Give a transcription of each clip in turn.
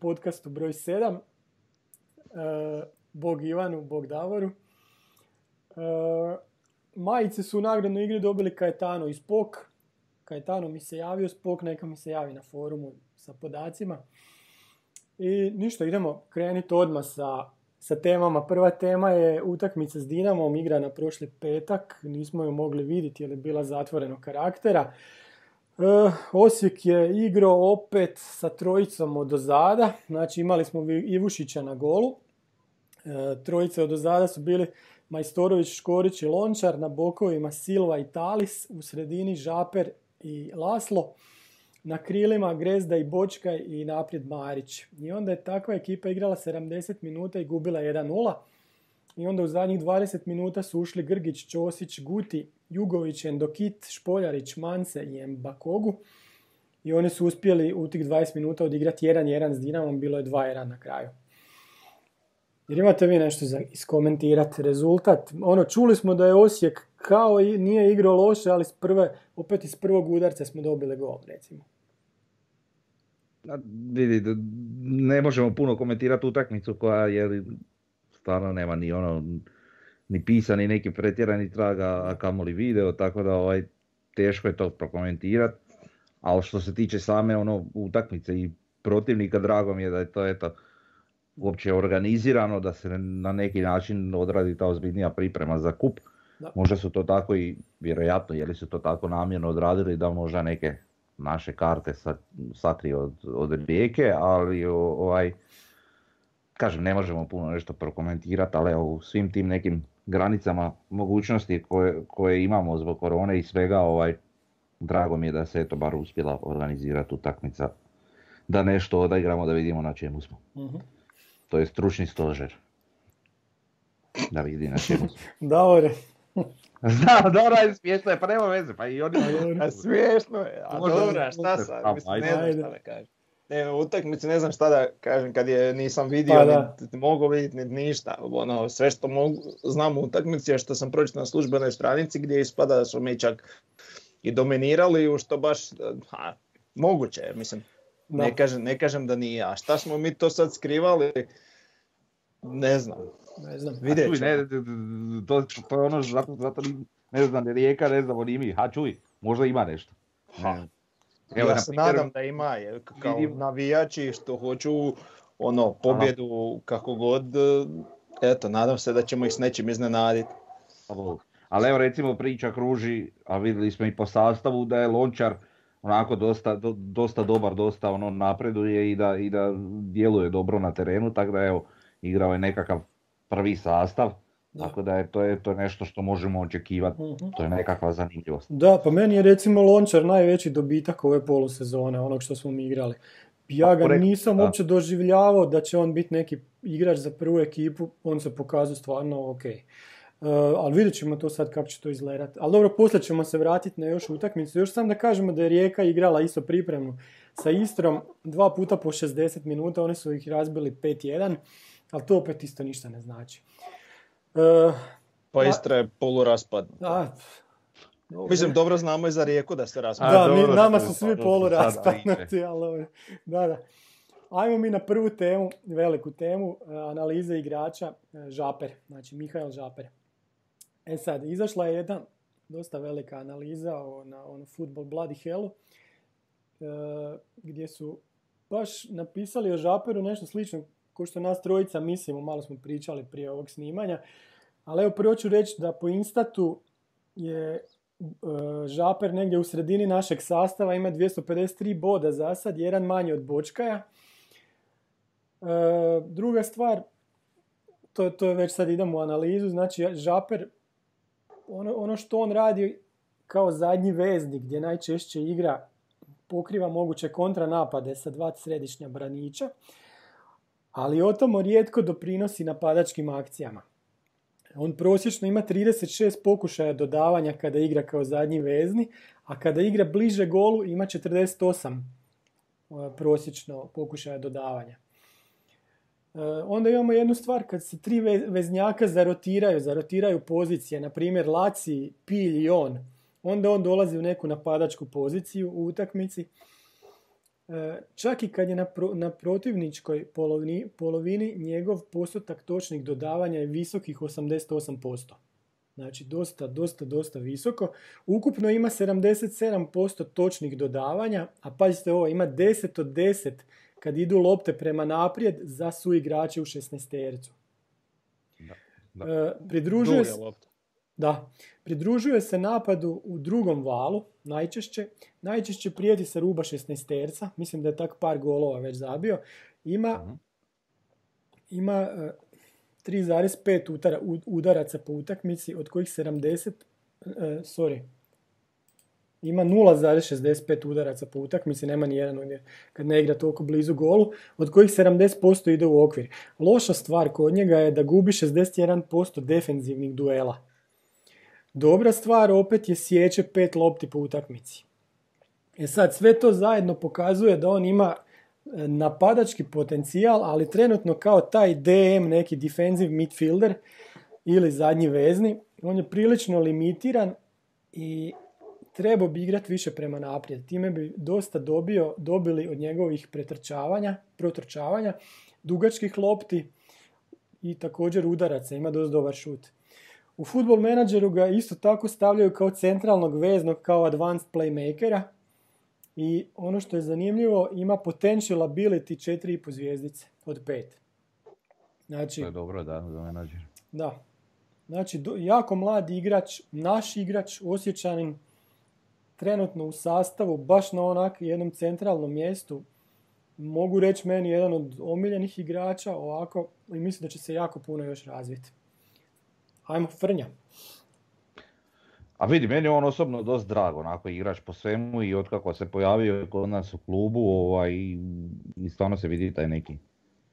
podcastu broj 7. E, bog Ivanu, Bog Davoru. E, majice su u nagradnoj igri dobili Kajetano i Spok. Kajetano mi se javio, Spok neka mi se javi na forumu sa podacima. I ništa, idemo krenuti odmah sa, sa temama. Prva tema je utakmica s Dinamom, igra na prošli petak. Nismo ju mogli vidjeti jer je bila zatvorenog karaktera. E, Osijek je igrao opet sa trojicom od ozada. Znači imali smo Ivušića na golu. E, trojice od ozada su bili Majstorović, Škorić i Lončar. Na bokovima Silva i Talis. U sredini Žaper i Laslo na krilima Grezda i Bočka i naprijed Marić. I onda je takva ekipa igrala 70 minuta i gubila 1-0. I onda u zadnjih 20 minuta su ušli Grgić, Ćosić, Guti, Jugović, Endokit, Špoljarić, Mance i Mbakogu. I oni su uspjeli u tih 20 minuta odigrati 1-1 s Dinamom, bilo je 2-1 na kraju. Jer imate vi nešto za iskomentirati rezultat? Ono, čuli smo da je Osijek kao i nije igrao loše, ali s prve, opet iz prvog udarca smo dobili gol, recimo. Vidi, ne možemo puno komentirati utakmicu koja je stvarno nema ni ono ni pisani neki pretjerani traga, a kamoli video, tako da ovaj, teško je to prokomentirati. Ali što se tiče same ono utakmice i protivnika, drago mi je da je to eto, uopće organizirano, da se na neki način odradi ta ozbiljnija priprema za kup. Možda su to tako i vjerojatno, je li su to tako namjerno odradili da možda neke naše karte satri od, od rijeke, ali ovaj, kažem, ne možemo puno nešto prokomentirati, ali u svim tim nekim granicama mogućnosti koje, koje imamo zbog korone i svega, ovaj, drago mi je da se eto bar uspjela organizirati utakmica, da nešto odigramo, da vidimo na čemu smo. uh To je stručni stožer. Da vidi na čemu smo. Davore, Zna, dobro je, smiješno je, pa nema veze, pa i oni... A smiješno je, a dobro, šta sad, mislim, ne znam šta da kažem. Ne, utakmici ne znam šta da kažem kad je nisam vidio, pa, ni, mogu vidjeti ni ništa. Ono, sve što mogu, znam u utakmici je što sam pročitao na službenoj stranici gdje ispada da su mi čak i dominirali u što baš, ha, moguće je, mislim. Ne kažem, ne kažem da nije, a šta smo mi to sad skrivali, ne znam. Ne znam. Vidjet Ne, to, to je ono, zato, zato ne znam, Rijeka, ne znam, oni mi, ha čuj, možda ima nešto. Ha. Evo, ja se nadam da ima, kao vidim. navijači što hoću ono, pobjedu kako god, eto, nadam se da ćemo ih s nečim iznenaditi. Ali evo recimo priča kruži, a vidjeli smo i po sastavu da je Lončar onako dosta, do, dosta dobar, dosta ono napreduje i da, i da djeluje dobro na terenu, tako da evo, igrao je nekakav prvi sastav. Tako da je to, je to nešto što možemo očekivati, uh to je nekakva zanimljivost. Da, pa meni je recimo Lončar najveći dobitak ove polusezone, onog što smo mi igrali. Ja ga nisam da. uopće doživljavao da će on biti neki igrač za prvu ekipu, on se pokazao stvarno ok. Uh, ali vidjet ćemo to sad kako će to izgledati. Ali dobro, poslije ćemo se vratiti na još utakmicu. Još sam da kažemo da je Rijeka igrala isto pripremu sa Istrom dva puta po 60 minuta, oni su ih razbili 5-1 ali to opet isto ništa ne znači. Uh, pa Istra je poluraspad. Da, Mislim, dobro znamo i za rijeku da se raspada. Da, mi, nama su svi poluraspadnuti, ali da, da. Ajmo mi na prvu temu, veliku temu, e, analize igrača e, Žaper, znači Mihael Žaper. E sad, izašla je jedna dosta velika analiza o, na ono Football Bloody Hellu, gdje su baš napisali o Žaperu nešto slično ko što nas trojica mislimo, malo smo pričali prije ovog snimanja, ali evo prvo ću reći da po Instatu je e, Žaper negdje u sredini našeg sastava, ima 253 boda za sad, jedan manje od Bočkaja. E, druga stvar, to, to je već sad idemo u analizu, znači Žaper, ono, ono što on radi kao zadnji veznik gdje najčešće igra pokriva moguće kontranapade sa dva središnja branića ali Otomo rijetko doprinosi napadačkim akcijama. On prosječno ima 36 pokušaja dodavanja kada igra kao zadnji vezni, a kada igra bliže golu ima 48 e, prosječno pokušaja dodavanja. E, onda imamo jednu stvar, kad se tri veznjaka zarotiraju, zarotiraju pozicije, na primjer Laci, Pilj i on, onda on dolazi u neku napadačku poziciju u utakmici čak i kad je na, na protivničkoj polovini, polovini njegov postotak točnih dodavanja je visokih 88%. Znači dosta, dosta, dosta visoko. Ukupno ima 77% točnih dodavanja, a pazite ovo, ima 10 od 10 kad idu lopte prema naprijed za su igrače u 16 tercu. Da, da. E, pridružuje, da, pridružuje se napadu u drugom valu, najčešće. Najčešće prijeti sa ruba 16 terca, mislim da je tak par golova već zabio. Ima, ima 3,5 udaraca po utakmici, od kojih 70, uh, e, sorry, ima 0,65 udaraca po utakmici, nema ni jedan kad ne igra toliko blizu golu, od kojih 70% ide u okvir. Loša stvar kod njega je da gubi 61% defenzivnih duela. Dobra stvar opet je sjeće pet lopti po utakmici. E sad, sve to zajedno pokazuje da on ima e, napadački potencijal, ali trenutno kao taj DM, neki defensive midfielder ili zadnji vezni, on je prilično limitiran i trebao bi igrati više prema naprijed. Time bi dosta dobio, dobili od njegovih pretrčavanja, protrčavanja, dugačkih lopti i također udaraca. Ima dosta dobar šut. U Football Manageru ga isto tako stavljaju kao centralnog veznog, kao advanced playmakera. I ono što je zanimljivo, ima potential ability 4,5 zvijezdice od 5. Znači, to je dobro, da, za menadžer. Da. Znači, jako mladi igrač, naš igrač, osjećanin, trenutno u sastavu, baš na onak jednom centralnom mjestu, mogu reći meni jedan od omiljenih igrača ovako i mislim da će se jako puno još razviti. Ajmo Frnja. A vidi, meni je on osobno dosta drago, onako igrač po svemu i otkako se pojavio kod nas u klubu, ovaj, i stvarno se vidi taj neki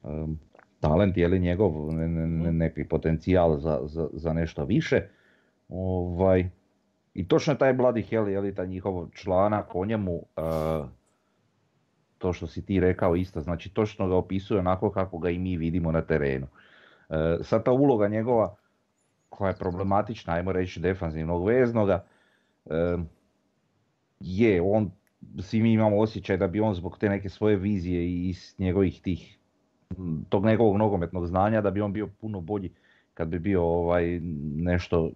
um, talent, je li njegov ne, ne, neki potencijal za, za, za, nešto više. Ovaj, I točno je taj Bloody Hell, je li taj njihov članak o njemu, uh, to što si ti rekao isto, znači točno ga opisuje onako kako ga i mi vidimo na terenu. Uh, sad ta uloga njegova, koja je problematična, ajmo reći defanzivnog veznoga, je, on, svi mi imamo osjećaj da bi on zbog te neke svoje vizije i iz njegovih tih, tog njegovog nogometnog znanja, da bi on bio puno bolji kad bi bio ovaj nešto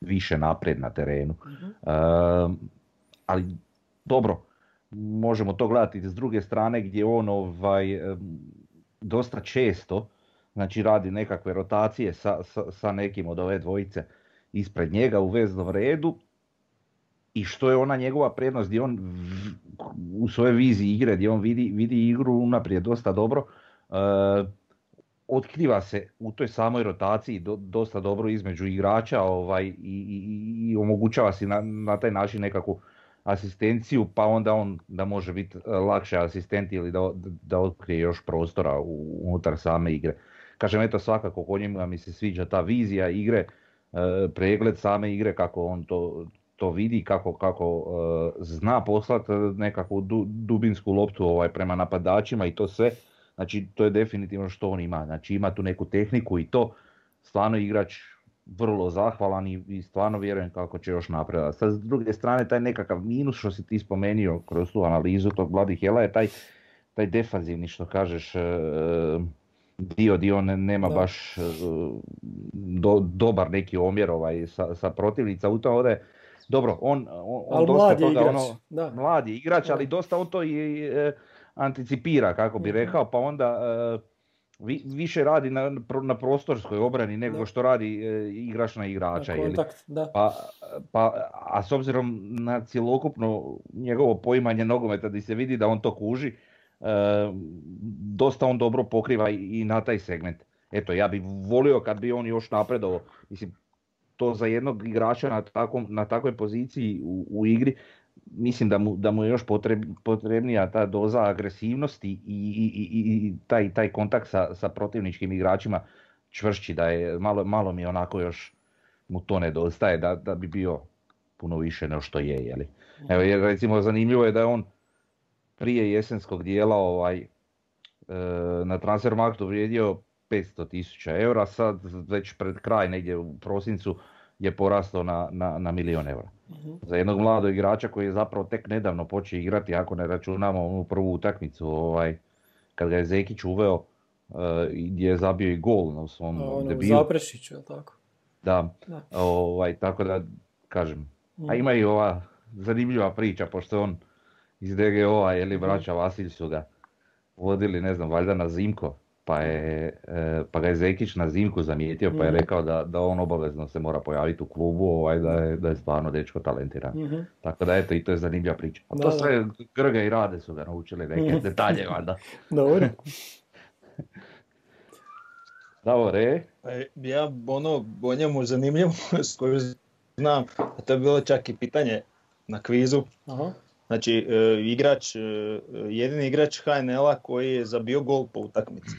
više napred na terenu. uh ali dobro, možemo to gledati s druge strane gdje on ovaj, dosta često znači radi nekakve rotacije sa, sa, sa nekim od ove dvojice ispred njega u veznom redu i što je ona njegova prednost gdje on u svojoj viziji igre gdje on vidi, vidi igru unaprijed dosta dobro uh, otkriva se u toj samoj rotaciji do, dosta dobro između igrača ovaj, i, i, i omogućava si na, na taj način nekakvu asistenciju pa onda on da može biti e, lakše asistent ili da, da otkrije još prostora unutar same igre. Kažem, eto svakako kod njima mi se sviđa ta vizija igre, e, pregled same igre, kako on to, to vidi, kako, kako e, zna poslati nekakvu dubinsku loptu ovaj, prema napadačima i to sve. Znači, to je definitivno što on ima. Znači, ima tu neku tehniku i to stvarno igrač vrlo zahvalan i, i stvarno vjerujem kako će još napredati. Sad, s druge strane, taj nekakav minus što si ti spomenio kroz tu analizu tog Bloody Hela je taj, taj defanzivni što kažeš, e, dio dio nema baš e, do, dobar neki omjer ovaj, sa, sa protivnica u to ode dobro on, on, on dosta mlad toga igrač. ono da. mlad je igrač ali dosta on to i e, anticipira kako bi mhm. rekao pa onda e, vi, više radi na, na prostorskoj obrani nego što radi e, igrač na igrača na kontakt, da. Pa, pa, a s obzirom na cjelokupno njegovo poimanje nogometa da se vidi da on to kuži dosta on dobro pokriva i na taj segment. Eto, ja bih volio kad bi on još napredovao. Mislim, to za jednog igrača na, takvom, na takvoj poziciji u, u igri, mislim da mu, da mu je još potreb, potrebnija ta doza agresivnosti i, i, i, i taj, taj kontakt sa, sa protivničkim igračima čvršći, da je malo, malo mi onako još mu to nedostaje, da, da bi bio puno više nego što je. Jeli. Evo, jer recimo zanimljivo je da je on prije jesenskog dijela ovaj, e, na Transfermarktu vrijedio 500 tisuća eura, sad već pred kraj negdje u prosincu je porastao na, na, na milion eura. Mhm. Za jednog mladog igrača koji je zapravo tek nedavno počeo igrati, ako ne računamo onu prvu utakmicu, ovaj, kad ga je Zekić uveo, uh, gdje je zabio i gol na svom ono, debilu. Zaprešiću, je tako? Da, Ovaj, tako da, kažem, a ima i ova zanimljiva priča, pošto on iz DGO-a, ili braća Vasilj su ga vodili, ne znam, valjda na Zimko, pa, je, e, pa ga je Zekić na Zimku zamijetio, pa je mhm. rekao da, da on obavezno se mora pojaviti u klubu, ovaj, da, je, da je stvarno dečko talentiran. mm Tako da eto, i to je zanimljiva priča. A to sve Grga i Rade su ga naučili neke detalje, valjda. Dobro. Davore? Pa ja ono, o njemu zanimljivo, s koju znam, a to je bilo čak i pitanje na kvizu. Aha. Znači, e, igrač, e, jedini igrač HNL-a koji je zabio gol po utakmici.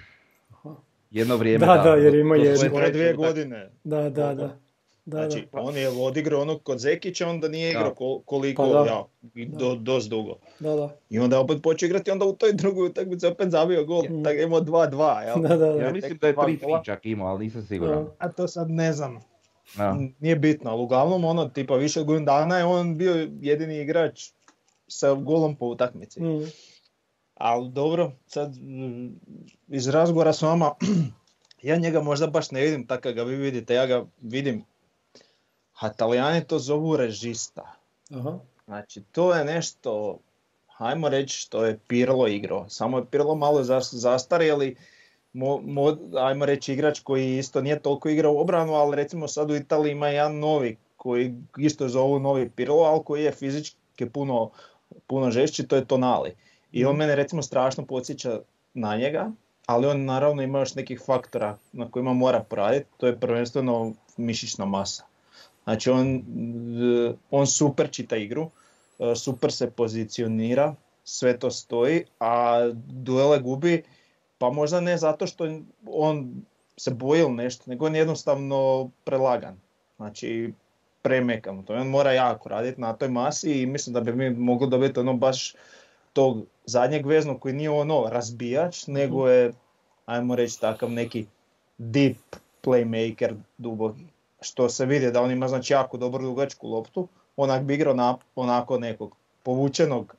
Jedno vrijeme. Da, da, jer ima jedno. Skoro dvije godine. Da, da, da. Da, znači, da. on je odigrao ono kod Zekića, onda nije igrao koliko, pa ja, do, dosta dugo. Da, da. I onda opet počeo igrati, onda u toj drugoj utakmici opet zabio gol, mm. tako imao 2-2, jel? Da, da, da. Ja mislim da je 3-3 čak imao, ali nisam siguran. A to sad ne znam. Da. Nije bitno, ali uglavnom ono, tipa više od godinu dana je on bio jedini igrač sa golom po utakmici. Mm. Ali dobro, sad mm, iz razgovora s vama, ja njega možda baš ne vidim tako ga vi vidite, ja ga vidim, a Italijani to zovu režista. Aha. Znači to je nešto, hajmo reći što je Pirlo igrao, samo je Pirlo malo zastarjeli, mo, mo, ajmo reći igrač koji isto nije toliko igrao u obranu, ali recimo sad u Italiji ima jedan novi koji isto zovu novi Pirlo, ali koji je fizički puno puno žešći, to je Tonali. I on mhm. mene recimo strašno podsjeća na njega, ali on naravno ima još nekih faktora na kojima mora poraditi, to je prvenstveno mišićna masa. Znači on, on super čita igru, super se pozicionira, sve to stoji, a duele gubi, pa možda ne zato što on se boji ili nešto, nego on je jednostavno prelagan. Znači premekan. To on mora jako raditi na toj masi i mislim da bi mi mogli dobiti ono baš tog zadnjeg veznog koji nije ono razbijač, nego mhm. je, ajmo reći, takav neki deep playmaker duboki. Što se vidi da on ima znači jako dobru dugačku loptu, onak bi igrao na, onako nekog povučenog,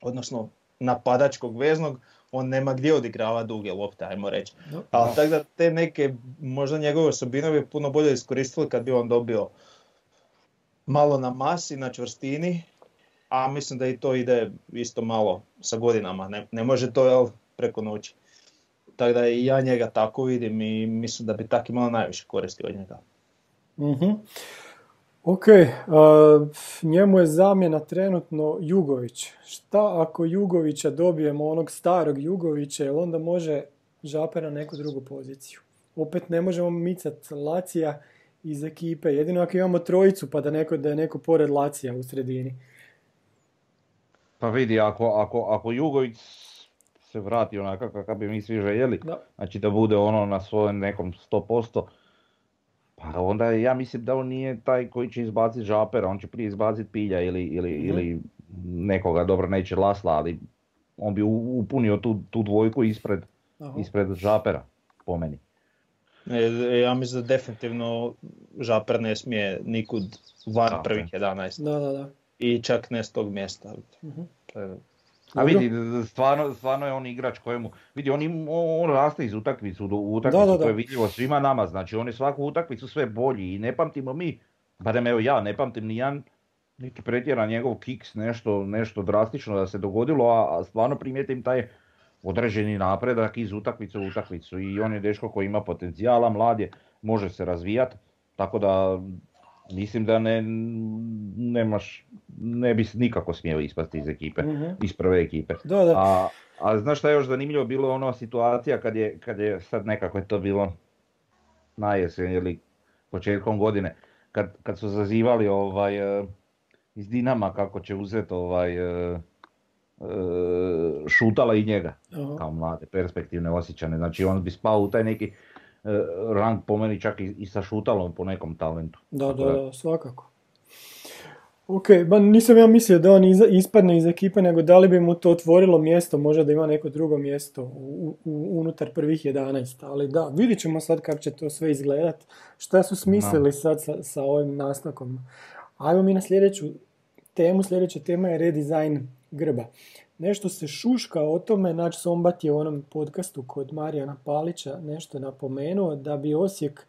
odnosno napadačkog veznog, on nema gdje odigrava duge lopte, ajmo reći. Ali tako da te neke, možda njegove osobine bi puno bolje iskoristili kad bi on dobio malo na masi, na čvrstini, a mislim da i to ide isto malo sa godinama, ne, ne može to jel, preko noći. Tako da i ja njega tako vidim i mislim da bi tako imalo najviše koristi od njega. mm Ok, njemu je zamjena trenutno Jugović. Šta ako Jugovića dobijemo onog starog Jugovića, jel onda može Žaper na neku drugu poziciju? Opet ne možemo micati Lacija iz ekipe. Jedino ako imamo trojicu pa da, neko, da je neko pored Lacija u sredini. Pa vidi, ako, ako, ako Jugović se vrati onako kakav bi mi svi željeli, da. znači da bude ono na svojem nekom 100%, pa onda ja mislim da on nije taj koji će izbaciti žapera, on će prije izbaciti pilja ili, ili, mhm. ili nekoga, dobro neće Lasla, ali on bi upunio tu, tu dvojku ispred, ispred žapera, po meni. E, ja mislim da definitivno Žaper ne smije nikud van prvih 11. Da, da, da. I čak ne s tog mjesta. uh A vidi, stvarno, stvarno je on igrač kojemu, vidi, on, on raste iz utakmicu do utakmicu, da, da, to je vidljivo svima nama, znači on je svaku utakmicu sve bolji i ne pamtimo mi, barem evo ja, ne pamtim ni jedan neki pretjeran njegov kiks, nešto, nešto drastično da se dogodilo, a, a stvarno primijetim taj određeni napredak iz utakmice u utakmicu i on je deško koji ima potencijala, mlad je, može se razvijati, tako da mislim da ne, nemaš, ne bi nikako smjeli ispasti iz ekipe, uh iz prve ekipe. Da, da. A, a znaš šta je još zanimljivo bilo ona situacija kad je, kad je sad nekako je to bilo na jesen ili početkom godine, kad, kad su zazivali ovaj, eh, iz Dinama kako će uzeti ovaj, eh, šutala i njega kao mlade perspektivne osjećane. Znači on bi spao u taj neki e, rang po meni čak i, sa šutalom po nekom talentu. Da, da, da, svakako. Ok, ba nisam ja mislio da on ispadne iz ekipe, nego da li bi mu to otvorilo mjesto, možda da ima neko drugo mjesto u, unutar prvih 11. Ali da, vidit ćemo sad kako će to sve izgledat. Šta su smislili sad sa, sa ovim nastavkom. Ajmo mi na sljedeću temu. Sljedeća tema je redizajn grba. Nešto se šuška o tome, znači Sombat je u onom podcastu kod Marijana Palića nešto napomenuo da bi Osijek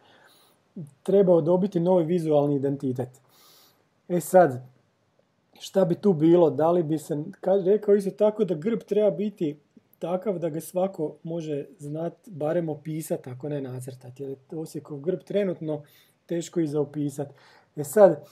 trebao dobiti novi vizualni identitet. E sad, šta bi tu bilo? Da li bi se, rekao isto tako da grb treba biti takav da ga svako može znat, barem opisati, ako ne nacrtati. Jer je Osijekov grb trenutno teško i za opisati. E sad,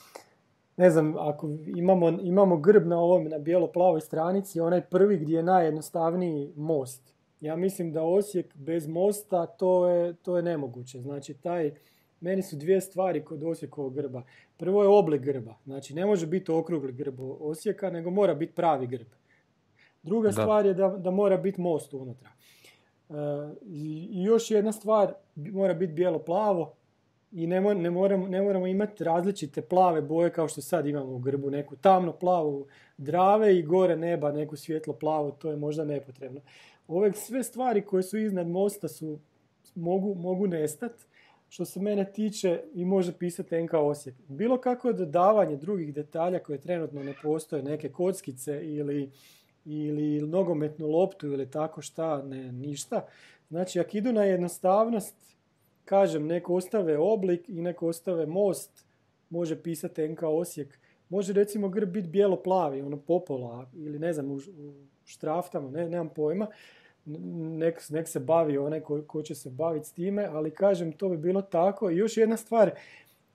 ne znam, ako imamo, imamo grb na ovom, na bijelo-plavoj stranici, onaj prvi gdje je najjednostavniji most. Ja mislim da Osijek bez mosta to je, to je nemoguće. Znači, taj, meni su dvije stvari kod Osijekovog grba. Prvo je oblik grba. Znači, ne može biti okrugli grb Osijeka, nego mora biti pravi grb. Druga stvar je da, da mora biti most unutra. E, I još jedna stvar, mora biti bijelo-plavo, i ne, ne, moramo, ne moramo imati različite plave boje kao što sad imamo u grbu, neku tamno plavu drave i gore neba, neku svjetlo plavu, to je možda nepotrebno. Ove sve stvari koje su iznad mosta su, mogu, mogu nestati, što se mene tiče i može pisati NK Osijek. Bilo kako dodavanje drugih detalja koje trenutno ne postoje, neke kockice ili, ili nogometnu loptu ili tako šta, ne, ništa. Znači, ako idu na jednostavnost, kažem, neko ostave oblik i neko ostave most, može pisati NK Osijek. Može recimo grb biti bijelo-plavi, ono popola ili ne znam, u, štraftama, ne, nemam pojma. Nek, nek se bavi onaj ko, ko će se baviti s time, ali kažem, to bi bilo tako. I još jedna stvar,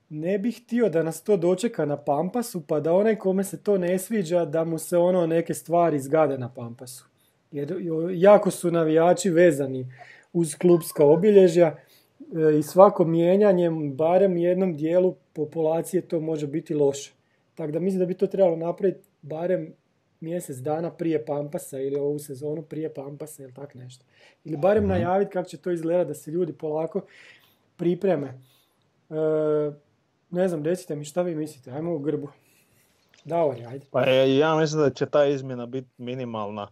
ne bih htio da nas to dočeka na Pampasu, pa da onaj kome se to ne sviđa, da mu se ono neke stvari zgade na Pampasu. Jer jako su navijači vezani uz klubska obilježja i svako mijenjanjem, barem jednom dijelu populacije, to može biti loše. Tako da mislim da bi to trebalo napraviti barem mjesec dana prije Pampasa ili ovu sezonu prije Pampasa ili tak nešto. Ili barem mhm. najaviti kako će to izgledati da se ljudi polako pripreme. E, ne znam, recite mi šta vi mislite, ajmo u grbu. Davor, ajde. Pa ja mislim da će ta izmjena biti minimalna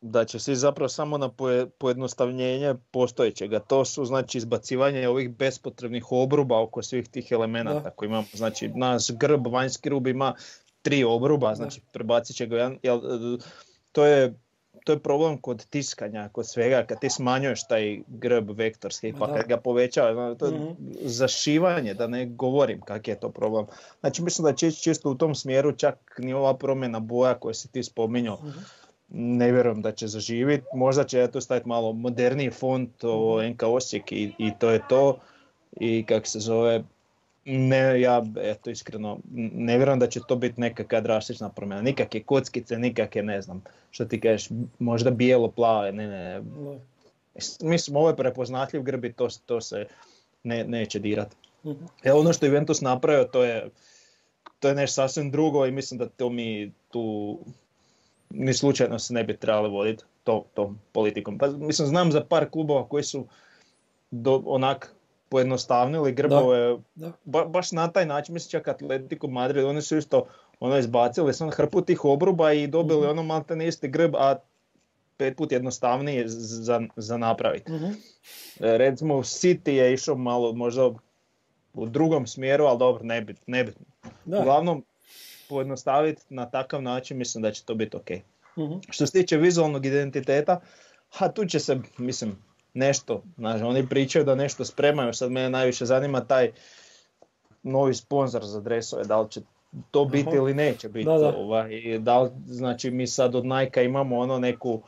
da će se zapravo samo na pojednostavljenje postojećega. To su znači izbacivanje ovih bespotrebnih obruba oko svih tih elemenata koji imamo. Znači naš grb, vanjski rub ima tri obruba, znači prebacit će ga jedan, jel, to je to je problem kod tiskanja, kod svega, kad ti smanjuješ taj grb vektorski, pa kad ga povećava, to je mhm. zašivanje, da ne govorim kak je to problem. Znači mislim da će čisto u tom smjeru čak ni ova promjena boja koju si ti spominjao, mhm ne vjerujem da će zaživjeti. Možda će to staviti malo moderniji font ovo NK Osijek i, i to je to. I kako se zove, ne, ja eto iskreno ne vjerujem da će to biti nekakva drastična promjena. Nikakve kockice, nikakve ne znam, što ti kažeš, možda bijelo, plave, ne, ne. Mislim, ovo je prepoznatljiv grbi, to, to se ne, neće dirati. Mhm. E, ono što Juventus napravio, to je, to je nešto sasvim drugo i mislim da to mi tu ni slučajno se ne bi trebali voditi to, tom politikom. Pa, mislim, znam za par klubova koji su do, onak pojednostavnili grbove, baš na taj način, mislim čak Atletico Madrid, oni su isto ono izbacili sam hrpu tih obruba i dobili mm ono malte isti grb, a pet put jednostavniji za, za napraviti. Mm-hmm. Recimo City je išao malo možda u drugom smjeru, ali dobro, nebitno. Ne Uglavnom, pojednostaviti na takav način, mislim da će to biti ok. uh Što se tiče vizualnog identiteta, ha tu će se, mislim, nešto, znači oni pričaju da nešto spremaju, sad mene najviše zanima taj novi sponsor za dresove, da li će to biti ili neće biti. Da, da. Ovaj, da li, znači mi sad od Nike imamo ono neku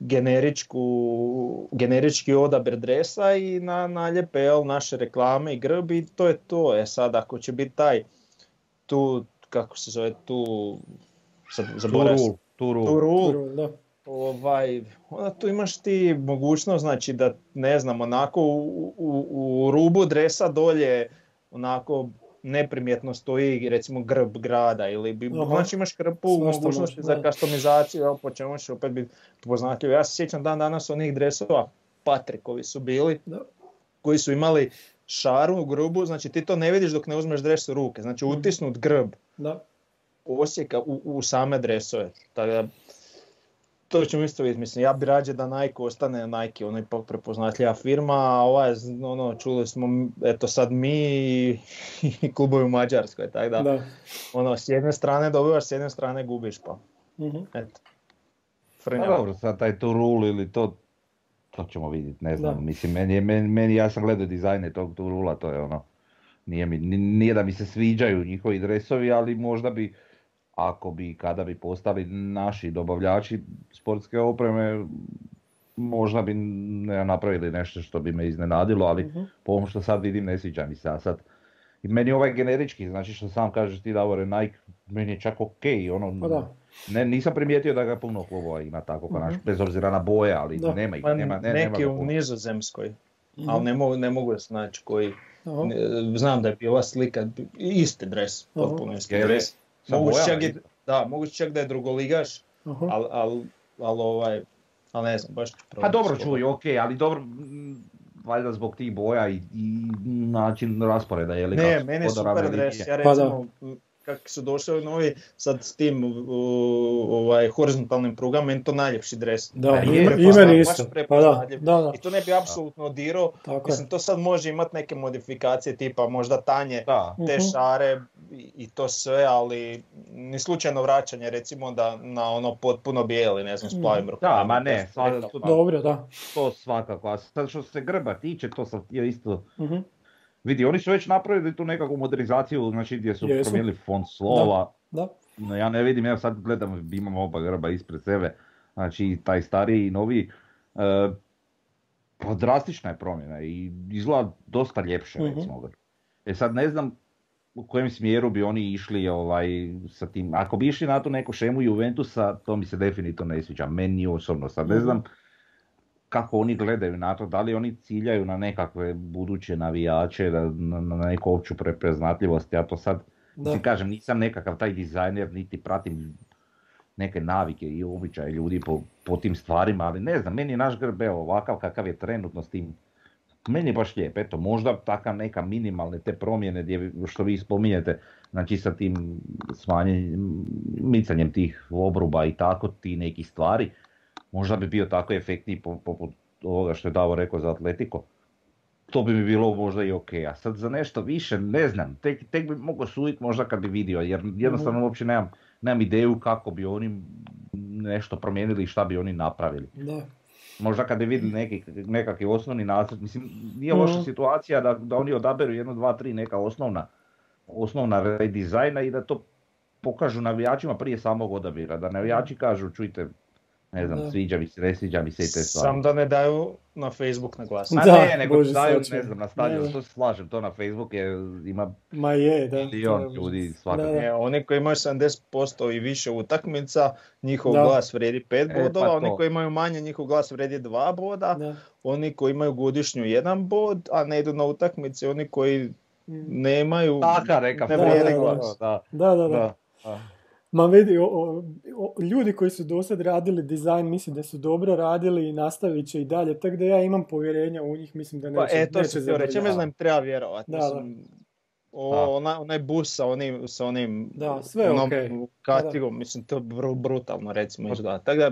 generičku, generički odabir dresa i na naljepe naše reklame i grbi i to je to. E sad ako će biti taj tu kako se zove tu, zaboravim. Turul. Turul. da. Ovaj, onda tu imaš ti mogućnost, znači da ne znam, onako u, u, u rubu dresa dolje onako neprimjetno stoji recimo grb grada ili bi, znači imaš krpu mogućnosti za kastomizaciju, evo po čemu će opet biti poznatljivo. Ja se sjećam dan danas onih dresova Patrikovi su bili, da. koji su imali šaru u grubu, znači ti to ne vidiš dok ne uzmeš dres u ruke, znači mhm. utisnut grb da. osjeka u, u same dresove. Tako da, to ćemo isto vidjeti, mislim, ja bi rađe da Nike ostane Nike, ono ipak prepoznatljiva firma, a ovaj, ono, čuli smo, eto sad mi i, klubovi u Mađarskoj, tako da, da, ono, s jedne strane dobivaš, s jedne strane gubiš, pa, uh-huh. eto. Pa dobro, sad taj rule ili to, to ćemo vidjeti, ne znam, mislim, meni, meni, meni, ja sam gledao dizajne tog rula, to je ono, nije, mi, nije da mi se sviđaju njihovi dresovi, ali možda bi, ako bi, kada bi postali naši dobavljači sportske opreme, možda bi ne napravili nešto što bi me iznenadilo, ali uh-huh. po ovom što sad vidim ne sviđa mi se. A sad, i meni ovaj generički, znači što sam kažeš ti Davore Nike, meni je čak ok, ono, pa da. Ne, nisam primijetio da ga puno klubova ima tako uh-huh. naš, bez obzira na boje, ali da. nema ih, pa nema, ne, Neki nema u nizozemskoj, uh-huh. ali ne mogu, ne mogu znači koji, uh-huh. znam da je bila slika, isti dres, potpuno isti dres. Moguće čak, da, moguće čak da je drugoligaš, ali al, al, ovaj, ali ne znam, baš ću Pa dobro čuj, ok, ali dobro, valjda zbog tih boja i, i način rasporeda, je li Ne, meni je super dres, ja pa recimo, pa kako su došli novi sad s tim ovaj, horizontalnim prugama, meni to najljepši dres. Da, je, i meni isto. Pa da, da, da. I to ne bi apsolutno dirao. Mislim, to sad može imati neke modifikacije tipa možda tanje da. te šare i, i to sve, ali ni slučajno vraćanje recimo da na ono potpuno bijeli, ne znam, s plavim rukama. Da, ma ne, svakako. Dobro, da. To svakako. A sad što se grba tiče, to sam isto uh Vidi, oni su već napravili tu nekakvu modernizaciju, znači gdje su Jesu. promijenili font slova. Da, da. Ja ne vidim, ja sad gledam, imamo oba grba ispred sebe, znači taj stariji i novi. E, pa drastična je promjena i izgleda dosta ljepše uh-huh. recimo. E sad ne znam u kojem smjeru bi oni išli ovaj, sa tim. Ako bi išli na tu neku šemu Juventusa, to mi se definitivno ne sviđa. Meni osobno sad ne mhm. znam kako oni gledaju na to, da li oni ciljaju na nekakve buduće navijače, na, na neku opću prepoznatljivost, ja to sad, da. kažem, nisam nekakav taj dizajner, niti pratim neke navike i običaje ljudi po, po tim stvarima, ali ne znam, meni je naš grb ovakav kakav je trenutno s tim, meni je baš lijep, eto, možda takav neka minimalne te promjene gdje, što vi spominjete, znači sa tim smanjenjem, micanjem tih obruba i tako, ti neki stvari, možda bi bio tako efektniji poput ovoga što je Davo rekao za Atletico. To bi mi bilo možda i ok, a sad za nešto više ne znam, tek, tek bi mogao suditi možda kad bi vidio, jer jednostavno mm uopće nemam, nemam ideju kako bi oni nešto promijenili i šta bi oni napravili. Da. Možda kad bi vidjeli neki, nekakvi osnovni nacrt, mislim nije loša mhm. situacija da, da oni odaberu jedno, dva, tri neka osnovna, osnovna redizajna i da to pokažu navijačima prije samog odabira, da navijači kažu čujte ne znam, da. sviđa mi se, ne sviđa mi se i te stvari. Sam da ne daju na Facebook na glas. Da, ne, nego Bože daju, ne znam, na stadion, to se slažem, to na Facebook je, ima Ma je, da, milion ljudi svakako. Da, da. oni koji imaju 70% i više utakmica, njihov da. glas vredi 5 e, bodova, pa oni koji imaju manje, njihov glas vredi 2 boda, da. oni koji imaju godišnju 1 bod, a ne idu na utakmice, oni koji mm. nemaju, Taka, reka, ne vrijedi glas. Da, da, da. da. Da. Ma vidi, o, o, ljudi koji su do sad radili dizajn, mislim da su dobro radili i nastavit će i dalje, tako da ja imam povjerenja u njih, mislim da neće, pa, e, to neće se reći, ja znam treba vjerovati. Da, da. O, ona, onaj bus sa onim, sa onim da, sve onom okay. katigom, mislim to je brutalno recimo izgleda. Tako da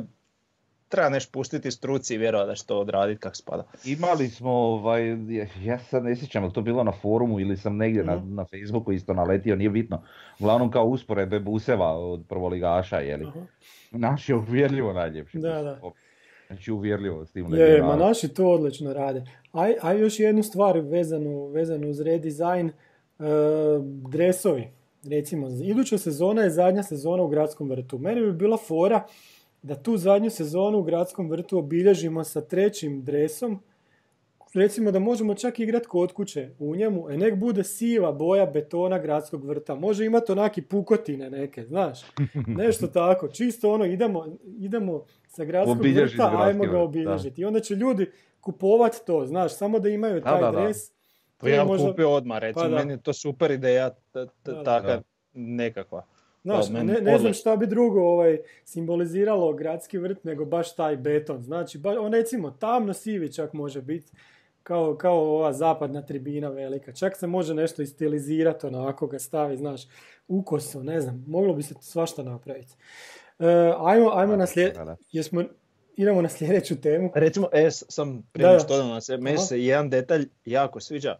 treba nešto pustiti struci i vjerovati da će to odraditi kako spada. Imali smo, ovaj, ja sad ne sjećam, to bilo na forumu ili sam negdje mm na, mhm. na Facebooku isto naletio, nije bitno. Uglavnom kao usporedbe buseva od prvoligaša, jeli. Uh-huh. Naš je uvjerljivo najljepši. Da, da. Znači uvjerljivo s tim Je, ma naši to odlično rade. Aj, aj još jednu stvar vezanu, vezanu uz redizajn, uh, dresovi. Recimo, iduća sezona je zadnja sezona u gradskom vrtu. Meni bi bila fora da tu zadnju sezonu u gradskom vrtu obilježimo sa trećim dresom, recimo da možemo čak igrati kod kuće u njemu, e nek bude siva boja betona gradskog vrta. Može imati onaki pukotine neke, znaš, nešto tako. Čisto ono, idemo, idemo sa gradskog vrta, ajmo ga obilježiti. I onda će ljudi kupovati to, znaš, samo da imaju taj da, da, dres. To ja možda... kupio odmah, recimo, pa, meni je to super ideja, taka nekakva. Znaš, ne, ne znam šta bi drugo ovaj, simboliziralo gradski vrt nego baš taj beton. Znači, ba, on recimo tamno sivi čak može biti. kao, kao ova zapadna tribina velika. Čak se može nešto istilizirati onako ga stavi, znaš, ukoso, ne znam, moglo bi se svašta napraviti. Uh, ajmo, ajmo na slijed... Jesmo, idemo na sljedeću temu. Recimo, e, sam prije što da se, meni se jedan detalj jako sviđa.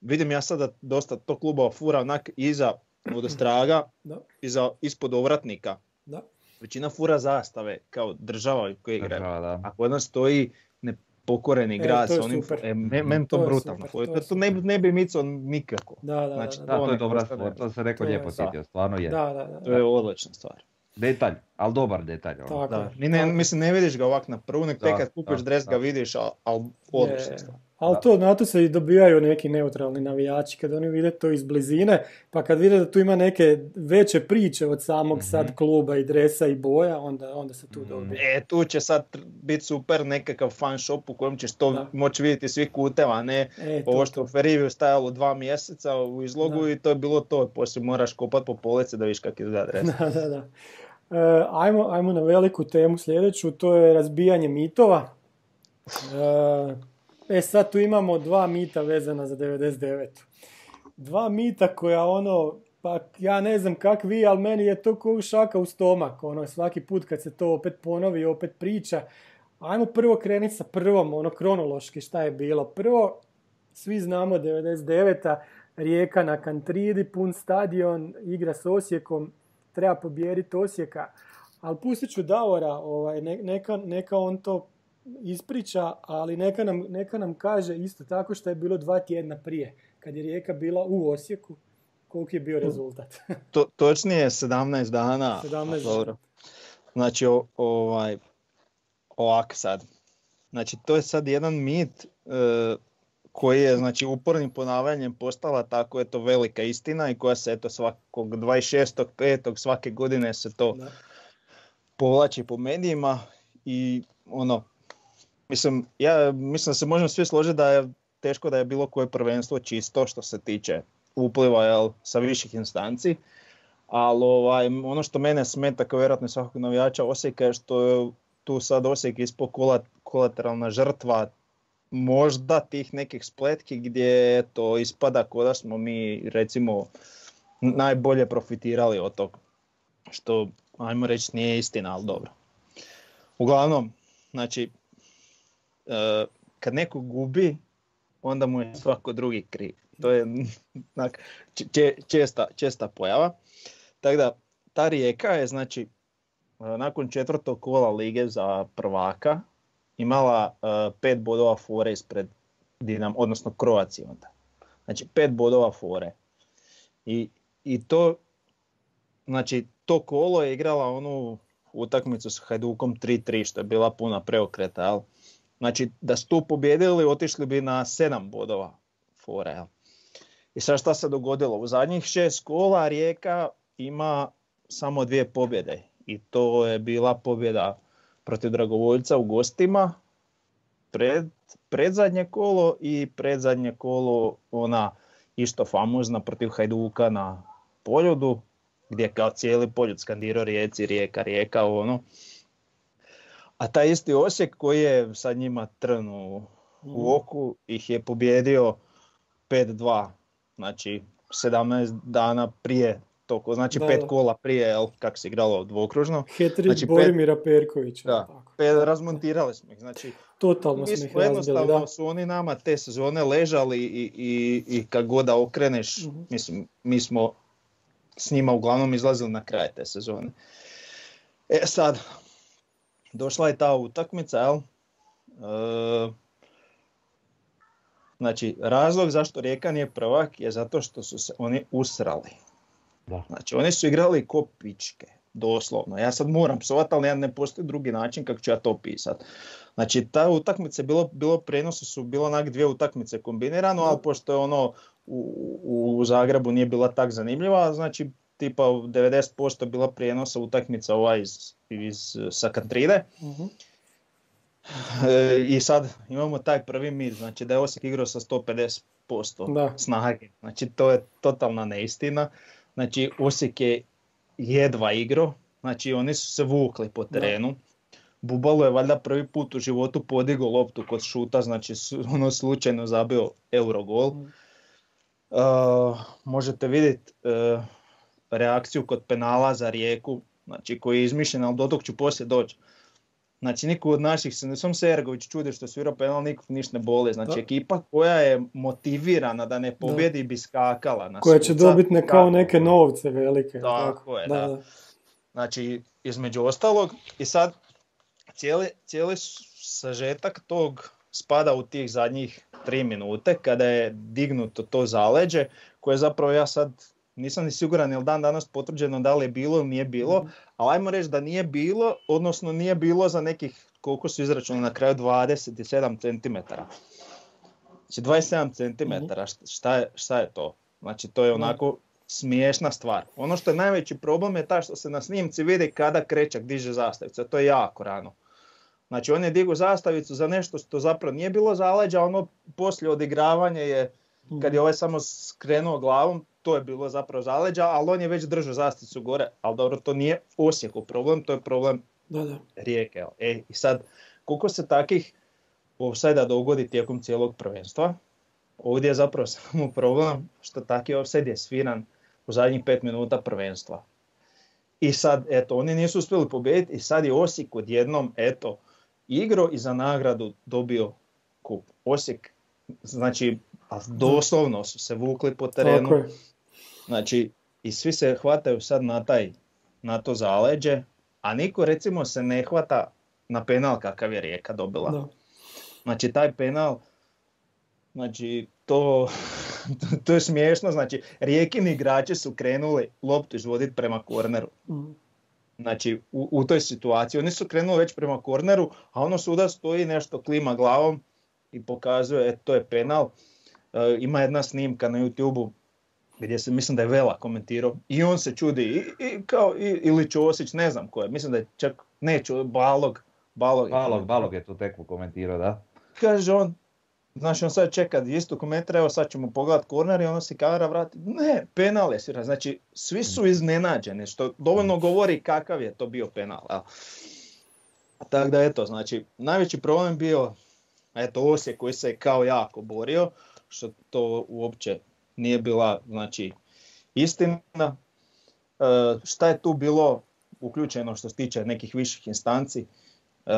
Vidim ja sada dosta to klubova fura onak iza vodostraga, da. iza, ispod ovratnika. Da. Većina fura zastave kao država koji igra. A kod nas stoji nepokoreni e, grad sa onim, e, meni to, to brutalno. To, to, to, ne, ne bi micao nikako. Da, da, znači, da, da, to je dobra stvar, to se neko lijepo sjetio, stvarno je. Da, da, da. To je odlična stvar. Detalj, ali dobar detalj. Ono. Da. Ni ne, mislim, ne vidiš ga ovak na prvu, nek tek kad kupiš dres ga vidiš, ali al odlična stvar. Ali to, na to se i dobijaju neki neutralni navijači, kad oni vide to iz blizine, pa kad vide da tu ima neke veće priče od samog mm-hmm. sad kluba i dresa i boja, onda, onda se tu mhm. dobije. E, tu će sad biti super nekakav fan shop u kojem ćeš to moći vidjeti svi kuteva, a ne e, ovo što u Feriviju stajalo dva mjeseca u izlogu i to je bilo to, poslije moraš kopat po polici da viš kak izgleda dres. da, da, da. E, ajmo, ajmo na veliku temu sljedeću, to je razbijanje mitova. E, E sad tu imamo dva mita vezana za 99. Dva mita koja ono, pa ja ne znam kak vi, ali meni je to kao šaka u stomak. Ono, svaki put kad se to opet ponovi, opet priča. Ajmo prvo krenuti sa prvom, ono kronološki šta je bilo. Prvo, svi znamo 99. Rijeka na Kantridi, pun stadion, igra s Osijekom, treba pobijediti Osijeka. Ali pustit ću Davora, ovaj, neka, neka on to ispriča, ali neka nam, neka nam kaže isto tako što je bilo dva tjedna prije, kad je Rijeka bila u Osijeku, koliki je bio rezultat. to, točnije 17 dana. 17 Dobro. Znači, o, ovaj, ovak sad. Znači, to je sad jedan mit e, koji je znači, upornim ponavljanjem postala tako je to velika istina i koja se eto svakog 26.5. svake godine se to da. povlači po medijima i ono, Mislim, ja mislim da se možemo svi složiti da je teško da je bilo koje prvenstvo čisto što se tiče upliva jel, sa viših instanci. Ali ovaj, ono što mene smeta kao vjerojatno svakog navijača Osijeka je što je tu sad Osijek ispod kolateralna žrtva možda tih nekih spletki gdje to ispada kod da smo mi recimo najbolje profitirali od tog. Što ajmo reći nije istina, ali dobro. Uglavnom, znači kad neko gubi, onda mu je svako drugi kriv. To je česta, česta pojava. Tako da, ta rijeka je znači e, nakon četvrtog kola lige za prvaka imala uh, pet bodova fore ispred Dinam, odnosno Kroacije onda. Znači pet bodova fore. I, I to, znači to kolo je igrala onu utakmicu s Hajdukom 3-3 što je bila puna preokreta, ali Znači da su tu pobjedili otišli bi na 7 bodova fore. I sad šta se dogodilo? U zadnjih šest kola Rijeka ima samo dvije pobjede. I to je bila pobjeda protiv Dragovoljca u gostima pred, predzadnje kolo i predzadnje kolo ona isto famozna protiv Hajduka na poljudu gdje kao cijeli poljud skandirao Rijeci, Rijeka, Rijeka, ono. A taj isti Osijek koji je sad njima trn u, mhm. oku ih je pobjedio 5-2, znači 17 dana prije toko, znači da, pet kola prije, jel, kak se igralo dvokružno. Hetrić znači, Borimira Perkovića. Da, tako. pet, razmontirali smo ih, znači Totalno smo ih jednostavno da. su oni nama te sezone ležali i, i, i kad god da okreneš, uh-huh. mislim, mi smo s njima uglavnom izlazili na kraj te sezone. E sad, došla je ta utakmica, jel? E, znači, razlog zašto Rijeka nije prvak je zato što su se oni usrali. Da. Znači, oni su igrali ko pičke, doslovno. Ja sad moram psovat, ali ne postoji drugi način kako ću ja to pisat. Znači, ta utakmica, bilo, bilo prenosu su bilo onak dvije utakmice kombinirano, ali pošto je ono u, u Zagrebu nije bila tak zanimljiva, znači tipa 90% bila prijenosa utakmica ova iz, iz sa Kantride. uh E, I sad imamo taj prvi mir, znači da je Osijek igrao sa 150% da. snage. Znači to je totalna neistina. Znači Osijek je jedva igrao, znači oni su se vukli po terenu. Bubalo je valjda prvi put u životu podigao loptu kod šuta, znači ono slučajno zabio Eurogol. Mm. možete vidjeti uh, reakciju kod penala za rijeku, znači koji je izmišljen, ali do tog ću poslije doći. Znači niko od naših, sam se Ergović čudi što svirao penal, nikog ništa ne boli. Znači ekipa koja je motivirana da ne pobjedi bi skakala. Na koja će dobiti ne kao neke novce velike. Tako, je, da. Znači između ostalog i sad cijeli, cijeli sažetak tog spada u tih zadnjih tri minute kada je dignuto to zaleđe koje zapravo ja sad nisam ni siguran jel dan danas potvrđeno da li je bilo ili nije bilo, mhm. ali ajmo reći da nije bilo, odnosno nije bilo za nekih, koliko su izračunali na kraju, 27 cm. Znači 27 cm, mhm. šta je, šta je to? Znači to je onako smiješna stvar. Ono što je najveći problem je ta što se na snimci vidi kada krečak diže zastavicu, to je jako rano. Znači on je digo zastavicu za nešto što zapravo nije bilo zaleđa, ono poslije odigravanja je, kad je ovaj samo skrenuo glavom, to je bilo zapravo zaleđa, ali on je već držao zastavicu gore, ali dobro, to nije Osijeku problem, to je problem da, da. rijeke. E, I sad, koliko se takih offside dogodi tijekom cijelog prvenstva, ovdje je zapravo samo problem što taki offside je sviran u zadnjih pet minuta prvenstva. I sad, eto, oni nisu uspjeli pobijediti i sad je Osijek odjednom, eto, igro i za nagradu dobio kup. Osijek, znači, a doslovno su se vukli po terenu. Znači, i svi se hvataju sad na, taj, na to zaleđe, a niko recimo se ne hvata na penal kakav je Rijeka dobila. Znači, taj penal, znači, to, to je smiješno, znači, Rijekini igrači su krenuli loptu izvoditi prema korneru. Mm. Znači, u, u, toj situaciji. Oni su krenuli već prema korneru, a ono suda stoji nešto klima glavom i pokazuje, e, to je penal. E, ima jedna snimka na YouTube-u gdje se mislim da je Vela komentirao i on se čudi i, i kao i, ili Ćosić, ne znam ko je, mislim da je čak, neću, Balog, Balog, Balog, Balog je tu tekmu komentirao, da. Kaže on, Znači on sad čeka isto komentar, evo sad ćemo pogledat korner i ono se kamera vrati. Ne, penal je svira. Znači svi su iznenađeni što dovoljno govori kakav je to bio penal. Tako da eto, znači najveći problem bio eto Osijek koji se kao jako borio, što to uopće nije bila znači istina. E, šta je tu bilo uključeno što se tiče nekih viših instanci? E,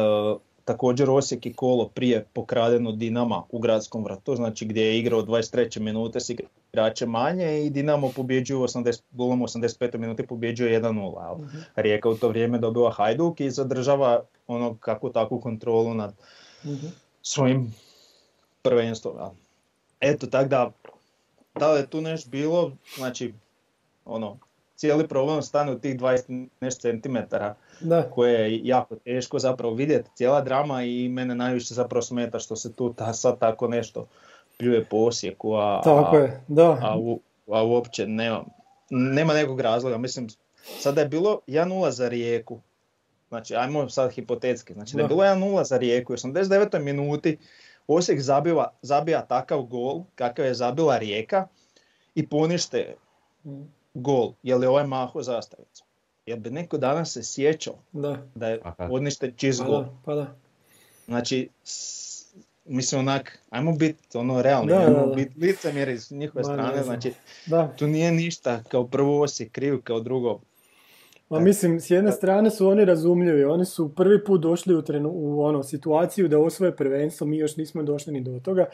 Također Osijek i kolo prije pokradeno Dinama u gradskom vratu, znači gdje je igrao 23. minute s igrače manje i Dinamo pobjeđuje 80, golom 85. minute pobjeđuje 1-0. uh Rijeka u to vrijeme dobiva Hajduk i zadržava ono kako takvu kontrolu nad uh svojim prvenstvom. Eto, tako da, da li je tu nešto bilo, znači, ono, cijeli problem stane u tih 20 nešto centimetara da. koje je jako teško zapravo vidjeti cijela drama i mene najviše zapravo smeta što se tu ta, sad tako nešto pljuje po Osijeku, a, tako je, da. a, u, a uopće nema, nema nekog razloga. Mislim, sada je bilo 1-0 za Rijeku, znači ajmo sad hipotetski, znači da, da je bilo 1-0 za Rijeku, u 89. minuti Osijek zabiva, zabija takav gol kakav je zabila Rijeka i ponište gol, je li ovaj maho zastavica. Jel bi neko danas se sjećao da, da je odnište čist pa gol? Pa da. Znači, mislim onak, ajmo biti ono realni, da, ajmo biti licemjer iz njihove strane, znači da. tu nije ništa kao prvo si kriv, kao drugo. Ma mislim, s jedne strane su oni razumljivi, oni su prvi put došli u, trenu, u ono, situaciju da osvoje prvenstvo, mi još nismo došli ni do toga.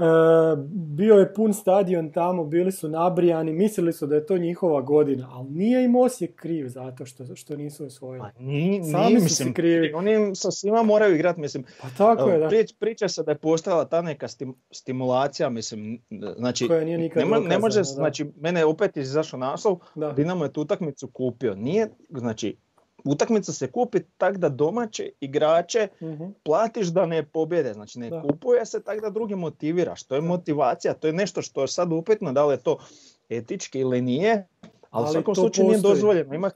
E, bio je pun stadion tamo, bili su nabrijani, mislili su da je to njihova godina, ali nije im Osijek kriv zato što, što nisu osvojili. Pa, ni, Sami su mislim, krivi. Oni sa svima moraju igrati, mislim. Pa tako je, da. Prič, priča se da je postala ta neka stimulacija, mislim, znači, Koja nije nikad ne, ne može, znači, mene opet izašao naslov, da. Dinamo je tu utakmicu kupio. Nije, znači, utakmica se kupi tak da domaće igrače uh platiš da ne pobjede, znači ne kupuje se tak da drugi motiviraš, to je motivacija, to je nešto što je sad upetno da li je to etički ili nije, ali, u svakom slučaju nije dozvoljeno. Ima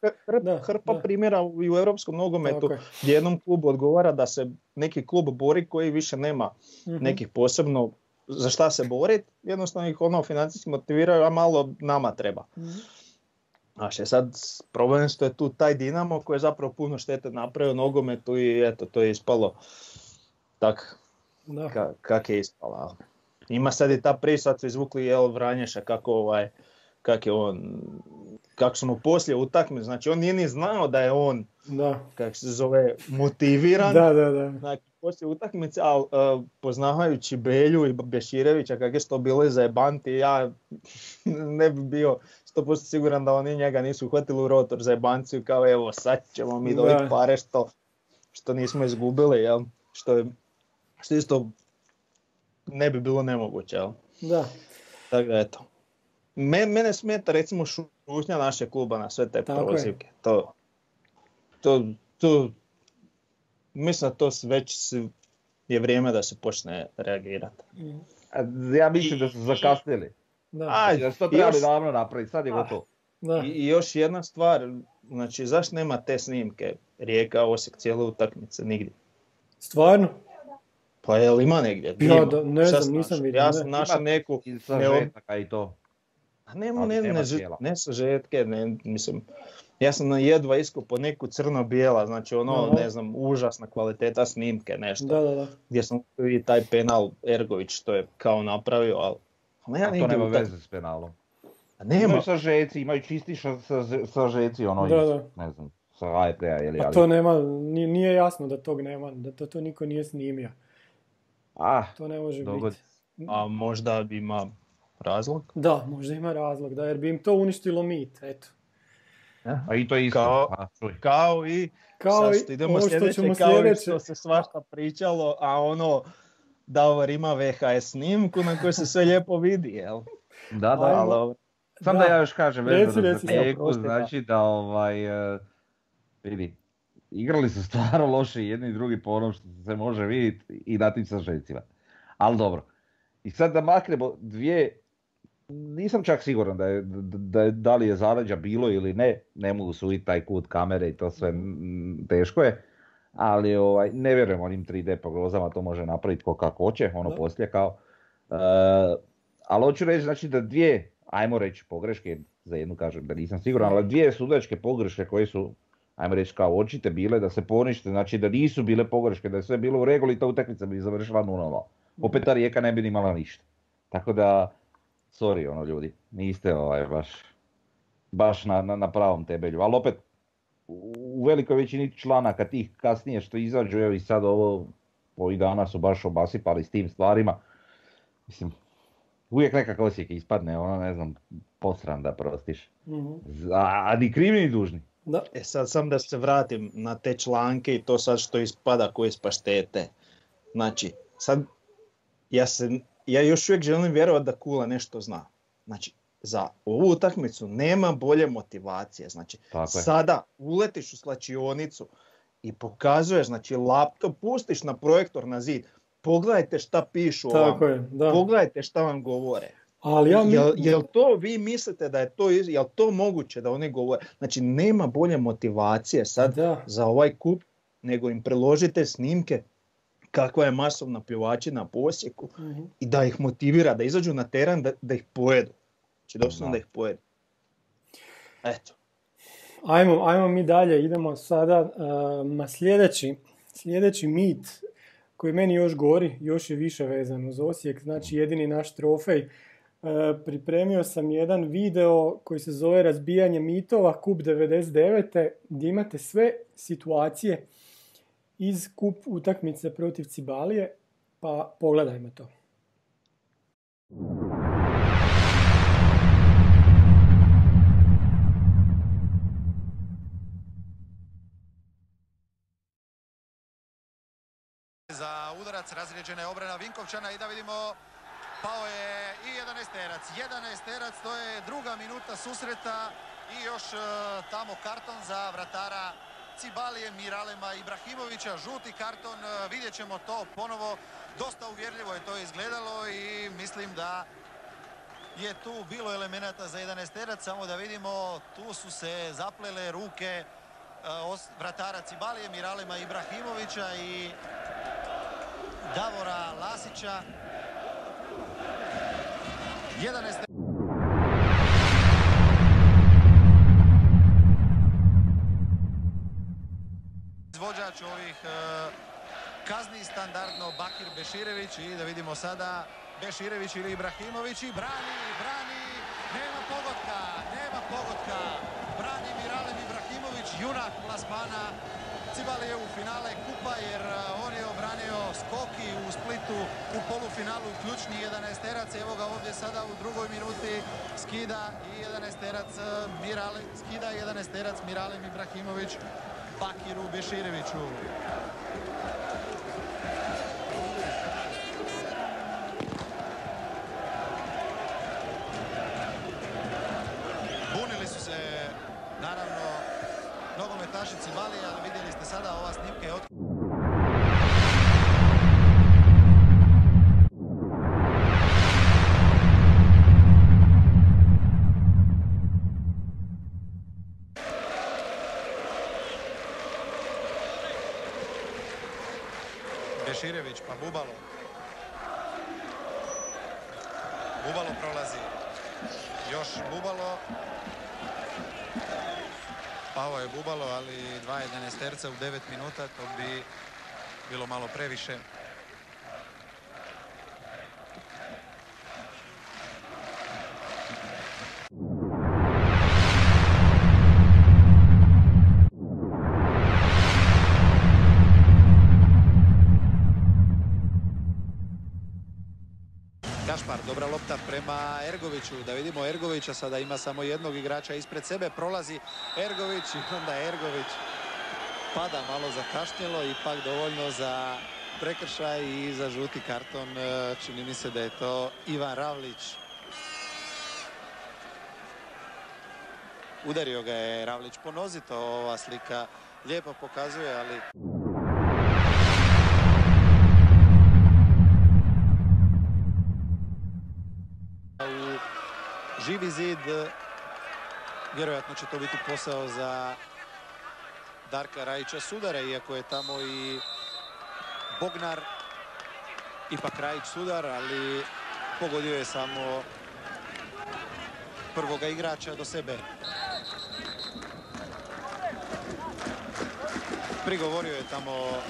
hrpa primjera i u europskom nogometu gdje jednom klubu odgovara da se neki klub bori koji više nema uh nekih posebno za šta se boriti, jednostavno ih ono financijski motiviraju, a malo nama treba. uh Znaš, je sad problem što je tu taj Dinamo koji je zapravo puno štete napravio nogometu i eto, to je ispalo tak ka, kak je ispalo. Ima sad i ta priča, sad su izvukli jel Vranješa kako ovaj, kak je on, kako su mu poslije utakme, znači on nije ni znao da je on, da. kako se zove, motiviran. Da, da, da. Znači, poslije utakmice, ali uh, poznavajući Belju i Beširevića kako je to bilo za jebanti, ja ne bi bio 100% siguran da oni njega nisu uhvatili u rotor za jebanciju kao evo sad ćemo mi dobiti pare što, što nismo izgubili, jel? Što, je, što isto ne bi bilo nemoguće, jel? Da. Tako da eto. mene smeta recimo šutnja našeg kluba na sve te prozivke. To, to, to, mislim da to već je vrijeme da se počne reagirati. Ja mislim da su zakasnili. Da. Aj, da to trebali davno napraviti, sad je gotovo. I, I, još jedna stvar, znači zašto nema te snimke Rijeka, Osijek, cijele utakmice, nigdje? Stvarno? Pa je li ima negdje? Ja, da, ne znam, nisam vidio. Ja sam našao neku... I sažetaka i to. A nema, ne, ne, ne, ne sažetke, ne, mislim, ja sam na jedva po neku crno-bijela, znači ono, ne znam, užasna kvaliteta snimke, nešto. Da, da, da. Gdje sam i taj penal Ergović, to je kao napravio, ali... Ne, A to nema veze s penalom. A nema. Imaju sažeci, imaju čisti sažeci, ono, da, da. ne znam, sa HRT-a ili... A to nema, nije jasno da tog nema, da to, to niko nije snimio. Ah, to ne može biti. A možda ima razlog? Da, možda ima razlog, da, jer bi im to uništilo mit, eto. A i to je isto. Kao, A, kao i kao sad što idemo što sljedeće, ćemo kao sljedeće. što se svašta pričalo, a ono Davor ima VHS snimku na kojoj se sve lijepo vidi, jel? Da, da, ali... Sam da, da ja još kažem vezano za Rijeku, znači da ovaj, uh, vidi, igrali su stvarno loše jedni i drugi po onom što se može vidjeti i na tim sažecima. Ali dobro. I sad da maknemo dvije nisam čak siguran da, je, da, da li je zaleđa bilo ili ne, ne mogu suditi taj kut kamere i to sve teško je, ali ovaj, ne vjerujem onim 3D pogrozama, to može napraviti ko kako hoće, ono da. poslije kao. Uh, ali hoću reći znači da dvije, ajmo reći pogreške, za jednu kažem da nisam siguran, ali dvije sudačke pogreške koje su, ajmo reći kao očite bile, da se ponište, znači da nisu bile pogreške, da je sve bilo u reguli, ta utakmica bi završila 0-0. Opet ta rijeka ne bi imala ništa. Tako da, sorry ono ljudi, niste ovaj baš, baš na, na, na pravom tebelju, ali opet u velikoj većini članaka tih kasnije što izađu, evo i sad ovo, ovih dana su baš obasipali s tim stvarima, mislim, uvijek nekakav osijek ispadne, ono ne znam, posran da prostiš, mm-hmm. a, a ni krivni ni dužni. Da. E sad sam da se vratim na te članke i to sad što ispada koje spaštete. Znači, sad ja se ja još uvijek želim vjerovati da Kula nešto zna. Znači, za ovu utakmicu nema bolje motivacije. Znači, sada uletiš u slačionicu i pokazuješ, znači laptop pustiš na projektor na zid, pogledajte šta pišu Tako je, da. pogledajte šta vam govore. Ali ja jel, jel to vi mislite da je to, jel to moguće da oni govore? Znači nema bolje motivacije sad za ovaj kup nego im preložite snimke kakva je masovna pjevačina po Osijeku mhm. i da ih motivira da izađu na teren da, da ih pojedu. Znači doslovno da ih pojedu. Eto. Ajmo, ajmo mi dalje, idemo sada uh, na sljedeći, sljedeći mit koji meni još gori, još je više vezan uz Osijek, znači jedini naš trofej. Uh, pripremio sam jedan video koji se zove Razbijanje mitova, kup 99. gdje imate sve situacije iz kup utakmice protiv Cibalije, pa pogledajmo to. Udarac razrijeđena obrana Vinkovčana i da vidimo pao je i jedan esterac. Jedan esterac, to je druga minuta susreta i još e, tamo karton za vratara Cibalije, Miralema Ibrahimovića. Žuti karton, e, vidjet ćemo to ponovo. Dosta uvjerljivo je to izgledalo i mislim da je tu bilo elemenata za jedan esterac. Samo da vidimo, tu su se zaplele ruke e, vratara Cibalije, Miralema Ibrahimovića i Davora Lasića. 11. Izvođač ovih e, kazni standardno Bakir Beširević i da vidimo sada Beširević ili Ibrahimović i brani, brani, nema pogotka, nema pogotka, brani Miralem Ibrahimović, junak plasmana Cibali u finale kupa jer e, on je obranio skoki u Splitu u polufinalu ključni 11 Evo ga ovdje sada u drugoj minuti skida i 11 terac e, Mirale, skida 11 terac Miralem Ibrahimović Bakiru Bešireviću. Jedanesterca u 9 minuta, to bi bilo malo previše. Gašpar, dobra lopta prema Ergoviću. Da vidimo Ergovića, sada ima samo jednog igrača ispred sebe. Prolazi Ergović i onda Ergović pada malo zakašnjelo. Ipak dovoljno za prekršaj i za žuti karton. E, čini mi se da je to Ivan Ravlić. Udario ga je Ravlić po nozi, to ova slika lijepo pokazuje, ali... živi zid. Vjerojatno će to biti posao za Darka Rajića Sudara, iako je tamo i Bognar. Ipak Rajić Sudar, ali pogodio je samo prvoga igrača do sebe. Prigovorio je tamo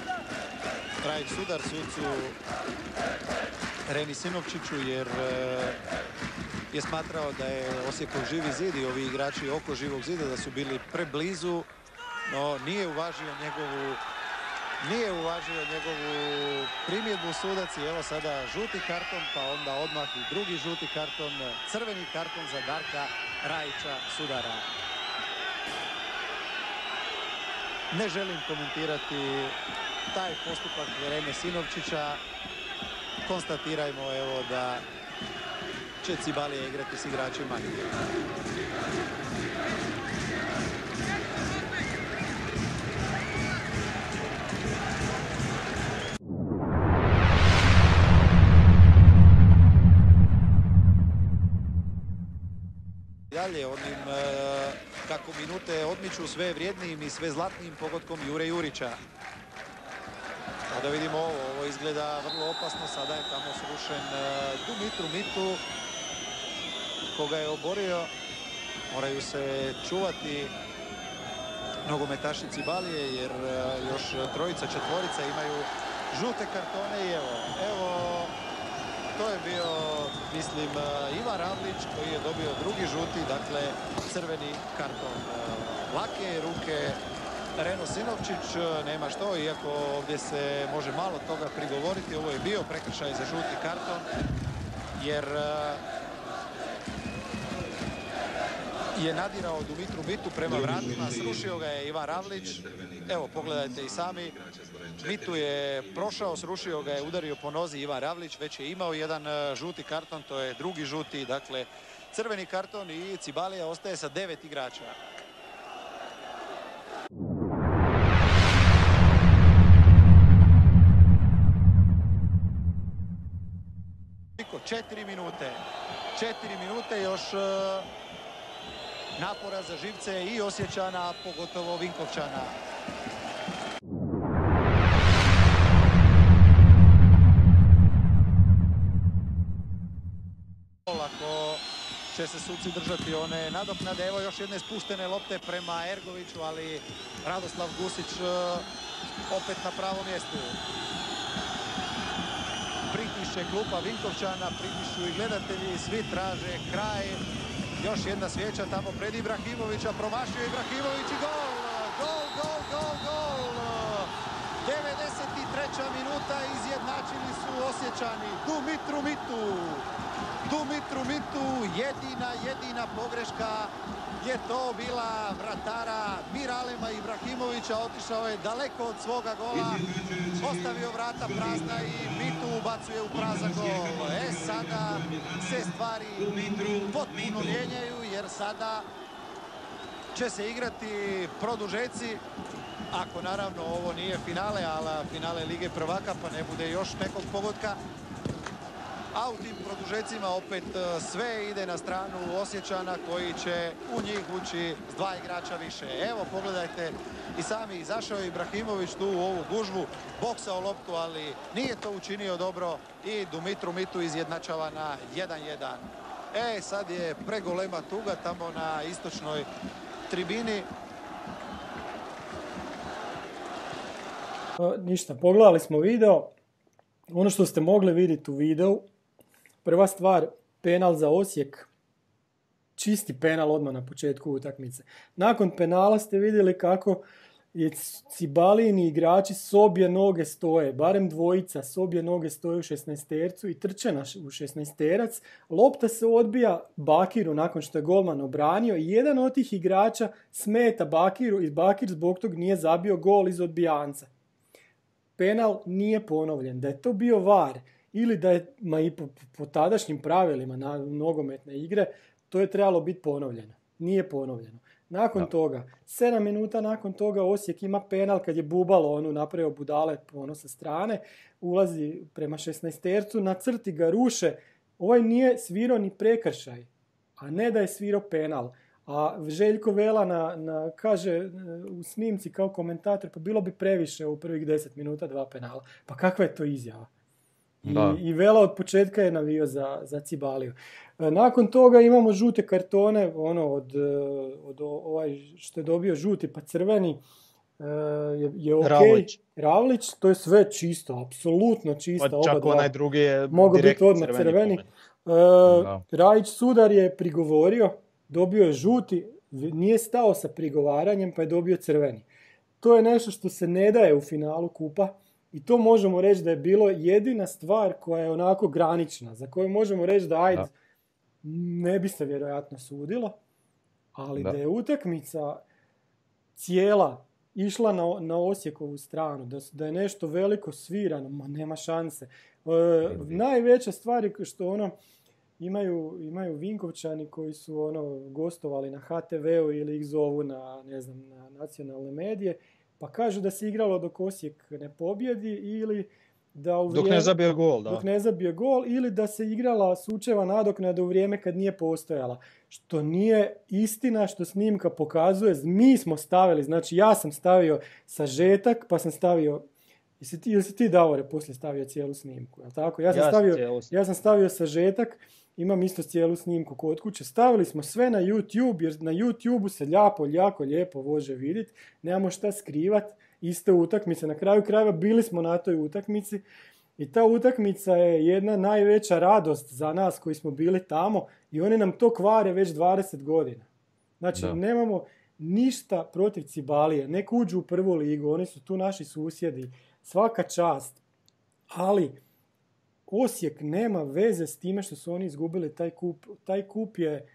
Rajić Sudar, sucu Reni Sinovčiću, jer je smatrao da je Osijekov živi zid i ovi igrači oko živog zida da su bili preblizu, no nije uvažio njegovu nije uvažio njegovu primjedbu sudac i evo sada žuti karton, pa onda odmah i drugi žuti karton, crveni karton za Darka Rajića Sudara. Ne želim komentirati taj postupak Rene Sinovčića. Konstatirajmo evo da će Cibalija igrati s igračima. Dalje onim e, kako minute odmiču sve vrijednijim i sve zlatnijim pogodkom Jure Jurića. Da vidimo ovo, ovo izgleda vrlo opasno, sada je tamo srušen e, Dumitru Mitu koga je oborio. Moraju se čuvati nogometaši Cibalije jer e, još trojica, četvorica imaju žute kartone i evo, evo to je bio, mislim, e, Ivan Ravlić koji je dobio drugi žuti, dakle crveni karton. E, lake ruke Reno Sinovčić, nema što, iako ovdje se može malo toga prigovoriti. Ovo je bio prekršaj za žuti karton, jer je nadirao Dumitru Mitu prema vratima, srušio ga je Ivan Ravlić. Evo, pogledajte i sami. Mitu je prošao, srušio ga je, udario po nozi Ivan Ravlić, već je imao jedan e, žuti karton, to je drugi žuti, dakle crveni karton i Cibalija ostaje sa devet igrača. Četiri minute. Četiri minute još e, napora za živce i Osjećana, pogotovo Vinkovčana. Ako će se suci držati one nadoknade. Evo još jedne spuštene lopte prema Ergoviću, ali Radoslav Gusić e, opet na pravom mjestu. Pritiše klupa Vinkovčana, pritišu i gledatelji, svi traže kraj. Još jedna svijeća tamo pred Ibrahimovića, promašio Ibrahimović i gol! Gol, gol, gol, gol! 93. minuta izjednačili su osjećani Dumitru Mitu. Dumitru Mitu, jedina, jedina pogreška je to bila vratara Miralema Ibrahimovića. Otišao je daleko od svoga gola, ostavio vrata prazna i Mitu ubacuje u prazan gol. E, sada se stvari potpuno mijenjaju jer sada će se igrati produžeci ako naravno ovo nije finale, ali finale Lige prvaka pa ne bude još nekog pogotka. A u tim produžecima opet e, sve ide na stranu Osjećana koji će u njih ući s dva igrača više. Evo pogledajte i sami izašao je Ibrahimović tu u ovu gužvu, boksao loptu ali nije to učinio dobro i Dumitru Mitu izjednačava na 1-1. E sad je pregolema tuga tamo na istočnoj tribini. Ništa, pogledali smo video. Ono što ste mogli vidjeti u videu, prva stvar, penal za Osijek. Čisti penal odmah na početku utakmice. Nakon penala ste vidjeli kako je Cibalini igrači s obje noge stoje, barem dvojica s obje noge stoje u 16 i trče na u 16 Lopta se odbija Bakiru nakon što je golman obranio i jedan od tih igrača smeta Bakiru i Bakir zbog tog nije zabio gol iz odbijanca penal nije ponovljen, da je to bio var ili da je, ma i po, tadašnjim pravilima na nogometne igre, to je trebalo biti ponovljeno. Nije ponovljeno. Nakon toga, 7 minuta nakon toga Osijek ima penal kad je Bubalo onu napravio budale ono sa strane, ulazi prema 16 tercu, na crti ga ruše. Ovaj nije svirao ni prekršaj, a ne da je svirao penal. A Željko Vela na, na, kaže e, u snimci kao komentator, pa bilo bi previše u prvih deset minuta dva penala. Pa kakva je to izjava? I, I, Vela od početka je navio za, za Cibaliju. E, nakon toga imamo žute kartone, ono od, e, od ovaj što je dobio žuti pa crveni, je, je ok. Ravlić. Ravlić, to je sve čisto, apsolutno čisto. Pa čak onaj drugi je Mogu biti odmah crveni. Rajić Sudar je prigovorio, dobio je žuti, nije stao sa prigovaranjem pa je dobio crveni. To je nešto što se ne daje u finalu kupa i to možemo reći da je bilo jedina stvar koja je onako granična, za koju možemo reći da ajde, ne bi se vjerojatno sudilo, ali da, je utakmica cijela išla na, na Osijekovu stranu, da, da je nešto veliko svirano, ma nema šanse. E, najveća stvar je što ono, imaju, imaju Vinkovčani koji su ono gostovali na HTV-u ili ih zovu na, ne znam, na nacionalne medije, pa kažu da se igralo dok Osijek ne pobjedi ili da u vrijeme, dok ne zabije gol, da. Dok ne zabije gol ili da se igrala sučeva nadoknada u vrijeme kad nije postojala. Što nije istina što snimka pokazuje. Mi smo stavili, znači ja sam stavio sažetak pa sam stavio Jesi ti, jesi ti Davore poslije stavio cijelu snimku, jel tako? Ja sam, stavio, ja sam stavio sažetak imam isto cijelu snimku kod kuće. Stavili smo sve na YouTube, jer na YouTube se jako, jako lijepo može vidjeti. Nemamo šta skrivat. Iste utakmice. Na kraju krajeva bili smo na toj utakmici. I ta utakmica je jedna najveća radost za nas koji smo bili tamo i oni nam to kvare već 20 godina. Znači, nemamo ništa protiv Cibalije. Nek uđu u prvu ligu, oni su tu naši susjedi. Svaka čast. Ali, Osijek nema veze s time što su oni izgubili taj kup. Taj kup je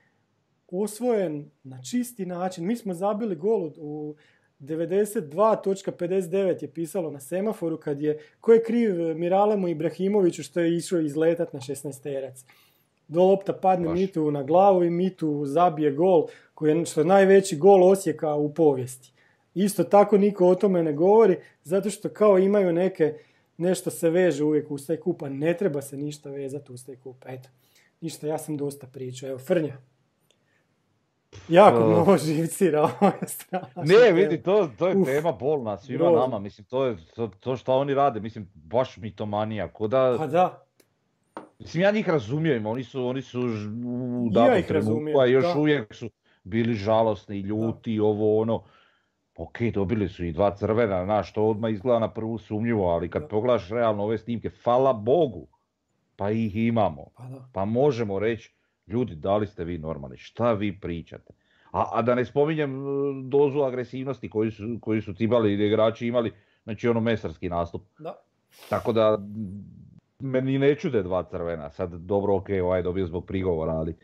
osvojen na čisti način. Mi smo zabili gol u 92.59 je pisalo na semaforu kad je, ko je kriv Miralemu Ibrahimoviću što je išao izletat na 16 terac. Do lopta padne Baš. Mitu na glavu i Mitu zabije gol koji je što je najveći gol Osijeka u povijesti. Isto tako niko o tome ne govori zato što kao imaju neke nešto se veže uvijek uz taj kup, a ne treba se ništa vezati uz taj kup. Eto, ništa, ja sam dosta pričao. Evo, Frnja. Jako mnogo živcira Ne, vidi, to, to je tema bolna svima nama. Mislim, to je to, to što oni rade. Mislim, baš mitomanija. Ko da... Pa da. Mislim, ja njih razumijem, oni su, oni su u datom trenutku, a još uvijek su bili žalosni, ljuti, ovo ono. Ok, dobili su i dva crvena, znaš, to odmah izgleda na prvu sumnjivo, ali kad pogledaš realno ove snimke, hvala Bogu, pa ih imamo. Pa, pa možemo reći, ljudi, da li ste vi normalni, šta vi pričate? A, a da ne spominjem e, dozu agresivnosti koju su, koju su cibali igrači imali, znači ono mesarski nastup. Da. Tako da, meni ne čude dva crvena, sad dobro ok, ovaj dobio zbog prigovora, ali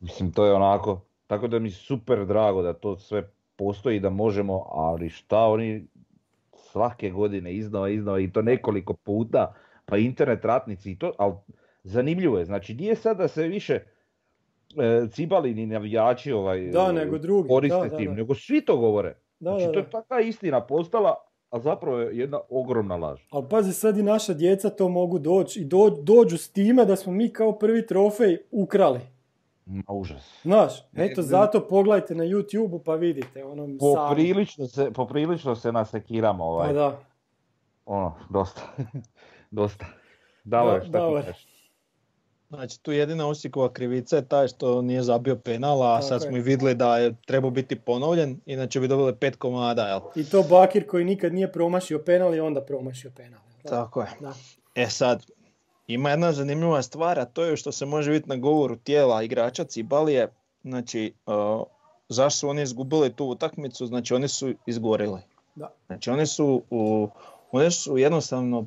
mislim to je onako, tako da mi super drago da to sve postoji, da možemo, ali šta oni svake godine iznova, iznova i to nekoliko puta, pa internet ratnici i to, ali zanimljivo je, znači nije sad da se više e, cibali ni navijači ovaj, da, nego drugi. koriste da, tim, nego svi to govore. Da, znači to je takva istina postala, a zapravo je jedna ogromna laž. Ali pazi, sad i naša djeca to mogu doći i dođu s time da smo mi kao prvi trofej ukrali. Ma užas. Znaš, eto zato pogledajte na YouTube pa vidite. Ono, poprilično, se, poprilično se nasekiramo. Ovaj. Pa da. Ono, dosta. dosta. Davor, da, šta ti Znači tu jedina Osikova krivica je taj što nije zabio penala, a sad smo i vidjeli da je trebao biti ponovljen, inače bi dobili pet komada. Jel? I to Bakir koji nikad nije promašio penal i onda promašio penal. Tako je. Da. E sad, ima jedna zanimljiva stvar, a to je što se može vidjeti na govoru tijela igrača Cibalije. Znači, uh, zašto su oni izgubili tu utakmicu? Znači, oni su izgorili. Da. Znači, oni su, u, oni su jednostavno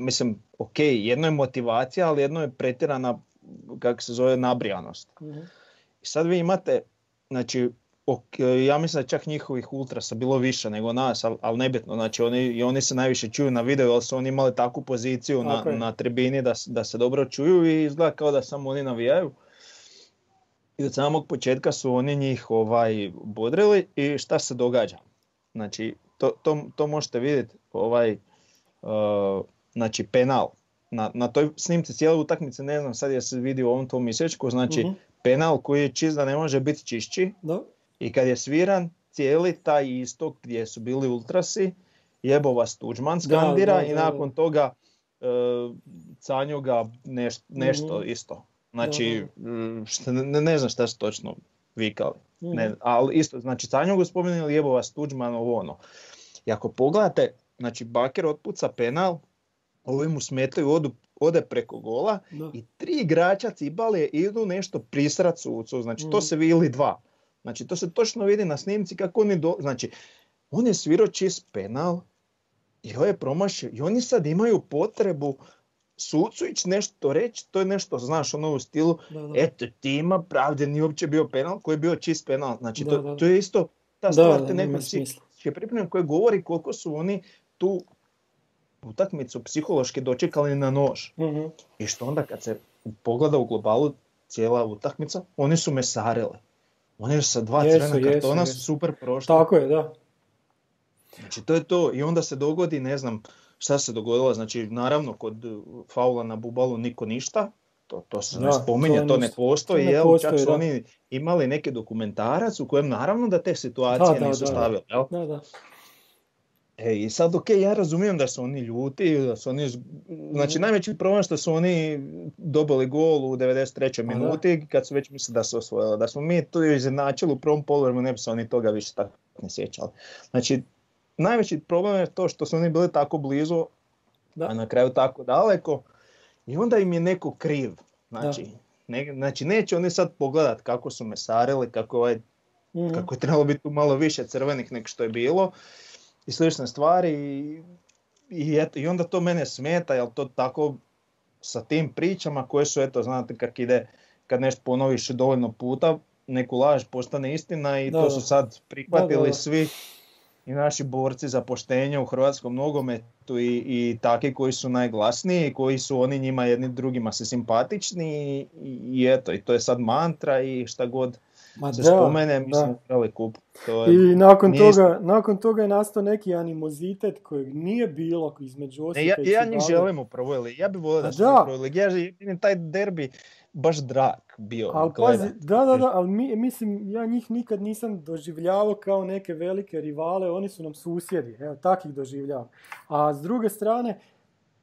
mislim, ok, jedno je motivacija, ali jedno je pretjerana, kako se zove, nabrijanost. mm I sad vi imate, znači, okay, ja mislim da čak njihovih ultrasa bilo više nego nas, ali, ali nebitno, znači oni, i oni se najviše čuju na videu, jer su oni imali takvu poziciju na, na tribini da, da se dobro čuju i izgleda kao da samo oni navijaju. I od samog početka su oni njih ovaj bodrili i šta se događa? Znači, to, to, to možete vidjeti ovaj, uh, znači penal. Na, na toj snimci cijele utakmice, ne znam sad je se vidi u ovom tom misečku, znači uh penal koji je čist da ne može biti čišći. Da. I kad je sviran cijeli taj istok gdje su bili ultrasi, jebo vas Tuđman skandira i nakon toga e, Canju ga neš, nešto uh isto. Znači, šta, ne, ne znam šta su točno vikali. Ne, ali isto, znači Canju ga spominjali jebo vas Tuđman, ovo ono. I ako pogledate, znači Baker otpuca penal, ovi mu smetaju, odu, ode preko gola i tri igrača Cibale idu nešto prisrat sucu, znači to mm. se vili dva. Znači to se točno vidi na snimci kako oni do... Znači, on je svirao čist penal i ovo je promašio i oni sad imaju potrebu sucu ići nešto reći, to je nešto, znaš, ono u stilu, da, da. eto, ti ima pravde, nije uopće bio penal, koji je bio čist penal. Znači, to, to je isto ta stvar, te neko pripremljen koji govori koliko su oni tu utakmicu psihološki dočekali na nož. mm I što onda kad se pogleda u globalu cijela utakmica, oni su mesarili. Oni su sa dva crvena kartona su super prošli. Tako je, da. Znači to je to i onda se dogodi, ne znam šta se dogodilo, znači naravno kod faula na Bubalu niko ništa, to, to se ne spominje, to, ne postoji, to ne jel? čak su oni imali neki dokumentarac u kojem naravno da te situacije nisu stavili. Jel? Da, da. E, I sad, ok, ja razumijem da su oni ljuti, da su oni, znači mhm. najveći problem što su oni dobili gol u 93. minuti kad su već mislili da su osvojili. Da smo mi to izjednačili u prvom polovremenu, ne bi se oni toga više tako ne sjećali. Znači, najveći problem je to što su oni bili tako blizu, da. a na kraju tako daleko i onda im je neko kriv. Znači, ne, znači neće oni sad pogledat kako su mesarili, kako, ovaj, mm kako je trebalo biti tu malo više crvenih nego što je bilo i slične stvari i, i, eto, i onda to mene smeta, jel to tako sa tim pričama koje su, eto, znate, kak ide, kad nešto ponoviš dovoljno puta, neku laž postane istina i to su sad prihvatili svi i naši borci za poštenje u hrvatskom nogometu i, i taki koji su najglasniji, koji su oni njima jedni drugima se simpatični i, i eto, i to je sad mantra i šta god Ma se da, spomene, mi smo kup. To je, I nakon, toga, nakon toga je nastao neki animozitet kojeg nije bilo između Osijeka ja, ja njih želim u prvoj Ja bih volio da su u prvoj Ja vidim taj derbi baš drag bio. Al, pazi, da, da, da, ali mi, mislim, ja njih nikad nisam doživljavao kao neke velike rivale, oni su nam susjedi, evo, tak ih doživljavam. A s druge strane,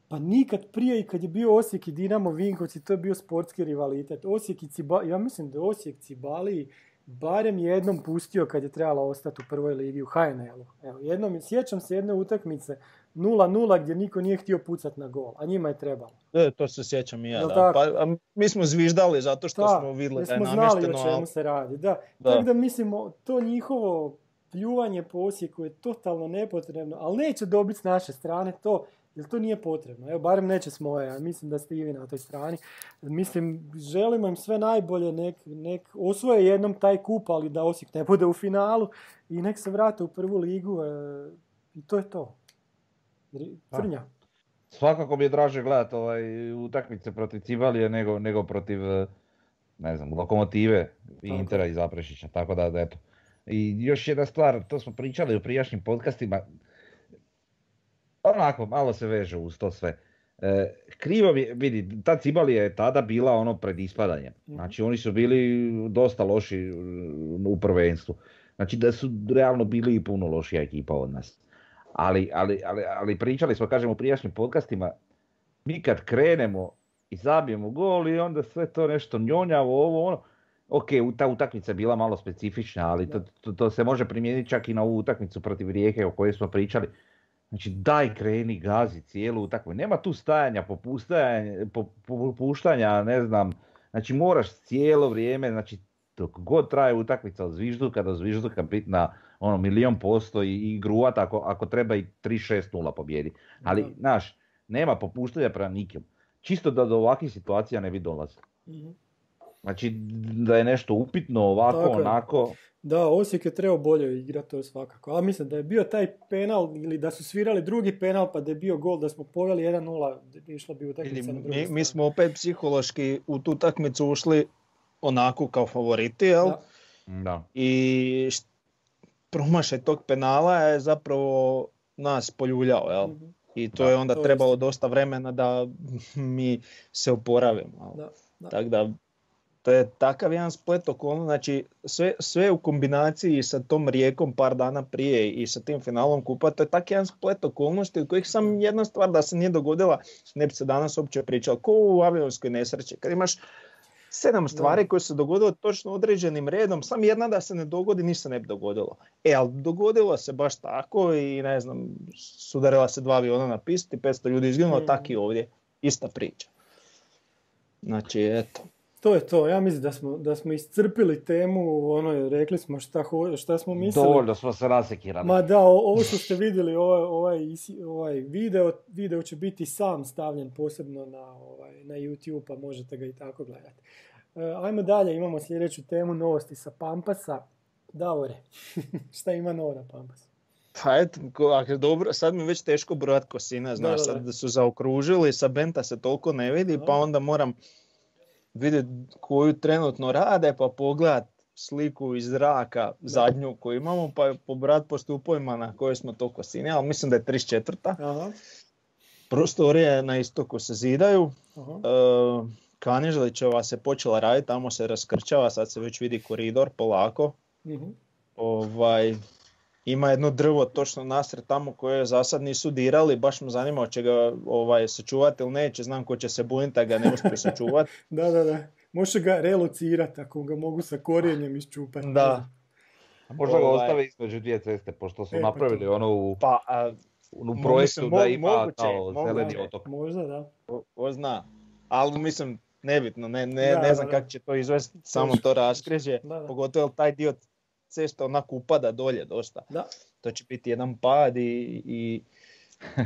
Pa nikad prije i kad je bio Osijek i Dinamo Vinkovci, to je bio sportski rivalitet. Osijek i Cibali, ja mislim da Osijek Cibali barem jednom pustio kad je trebalo ostati u prvoj ligi u HNL-u. Evo, jednom, sjećam se jedne utakmice 0-0 gdje niko nije htio pucat na gol, a njima je trebalo. E, to se sjećam i ja, da. Pa, a mi smo zviždali zato što smo vidjeli da je namješteno. smo znali o čemu se radi, da. da. Tako da mislim, to njihovo pljuvanje po Osijeku je totalno nepotrebno, ali neće dobiti s naše strane to, jer to nije potrebno. Evo, barem neće s moje, ja mislim da ste i vi na toj strani. Mislim, želimo im sve najbolje, nek, nek osvoje jednom taj kup, ali da Osijek ne bude u finalu i nek se vrate u prvu ligu e, i to je to. Crnja. Svakako mi je draže gledati ovaj, utakmice protiv Cibalije nego, nego protiv e, ne znam, Lokomotive i Intera i Zaprešića, tako da, da eto. I još jedna stvar, to smo pričali u prijašnjim podcastima, onako, malo se veže uz to sve. E, krivo mi, vidi, ta Cibalija je tada bila ono pred ispadanjem. Mhm. Znači oni su bili dosta loši u prvenstvu. Znači da su realno bili i puno lošija ekipa od nas. Ali, ali, ali, ali pričali smo, kažemo u prijašnjim podcastima, mi kad krenemo i zabijemo gol i onda sve to nešto njonjavo, ovo ono, ok, ta utakmica je bila malo specifična, ali to, to, to, se može primijeniti čak i na ovu utakmicu protiv Rijeke o kojoj smo pričali. Znači daj kreni, gazi cijelu utakmicu. Nema tu stajanja, popuštanja, ne znam. Znači moraš cijelo vrijeme, znači dok god traje utakmica od zvižduka do zvižduka biti na ono milion posto i, i gruvat ako, ako treba i 3-6-0 pobjedi. Ali, znaš, nema popuštanja prema nikim. Čisto da do ovakvih situacija ne bi dolazilo. mm Znači da je nešto upitno ovako, onako. Da, Osijek je trebao bolje igrati, to je svakako. Ali mislim da je bio taj penal, ili da su svirali drugi penal, pa da je bio gol, da smo poveli 1-0, išlo bi utakmica na mi, mi smo opet psihološki u tu utakmicu ušli onako kao favoriti, jel? Da. I promašaj tog penala je zapravo nas poljuljao, jel? Mhm. I to je onda trebalo dosta vremena da mi se oporavimo. Da, Tako da to je takav jedan splet okolno, znači sve, sve u kombinaciji sa tom rijekom par dana prije i sa tim finalom kupa, to je tak jedan splet okolnosti od kojih sam jedna stvar da se nije dogodila, ne bi se danas uopće pričalo, ko u avionskoj nesreći, kad imaš sedam stvari koje se dogodilo točno određenim redom, sam jedna da se ne dogodi, ništa ne bi dogodilo. E, ali dogodilo se baš tako i ne znam, sudarila se dva aviona na pisti, 500 ljudi izginulo, mm. tak i ovdje, ista priča. Znači, eto. To je to, ja mislim da smo, da smo iscrpili temu, ono, rekli smo šta, šta smo mislili. Dovoljno smo se rasekirali. Ma da, ovo što ste vidjeli, ovaj, ovaj, ovaj video, video će biti sam stavljen posebno na, ovaj, na YouTube, pa možete ga i tako gledati. E, ajmo dalje, imamo sljedeću temu, novosti sa Pampasa. Davore, šta ima novo na Pampasu? Pa eto, ako dobro, sad mi već teško brojat kosina, znaš, sad da su zaokružili, sa Benta se toliko ne vidi, pa onda moram vidjeti koju trenutno rade, pa pogledat sliku iz zraka zadnju koju imamo, pa pobrat po stupovima na koje smo to kosine, ali mislim da je 34. Aha. Prostorije na istoku se zidaju. Aha. E, Kanižlićeva se počela raditi, tamo se raskrčava, sad se već vidi koridor polako. uh Ovaj, ima jedno drvo točno nasred tamo koje za sad nisu dirali, baš me zanima će ga ovaj, sačuvati ili neće, znam ko će se buniti, ga ne uspije sačuvati. da, da, da. Može ga relocirati ako ga mogu sa korijenjem iščupati. Da. A možda ga ovaj- ostave između dvije ceste, pošto su e, pa napravili ono u, pa, a, u projektu da ima moguće, kao zeleni otok. Možda, da. O, zna. Ali mislim, nebitno, ne, ne, ne znam kako će to izvesti, samo to raskreže, pogotovo taj dio cesta onako upada dolje dosta. Da. To će biti jedan pad i, i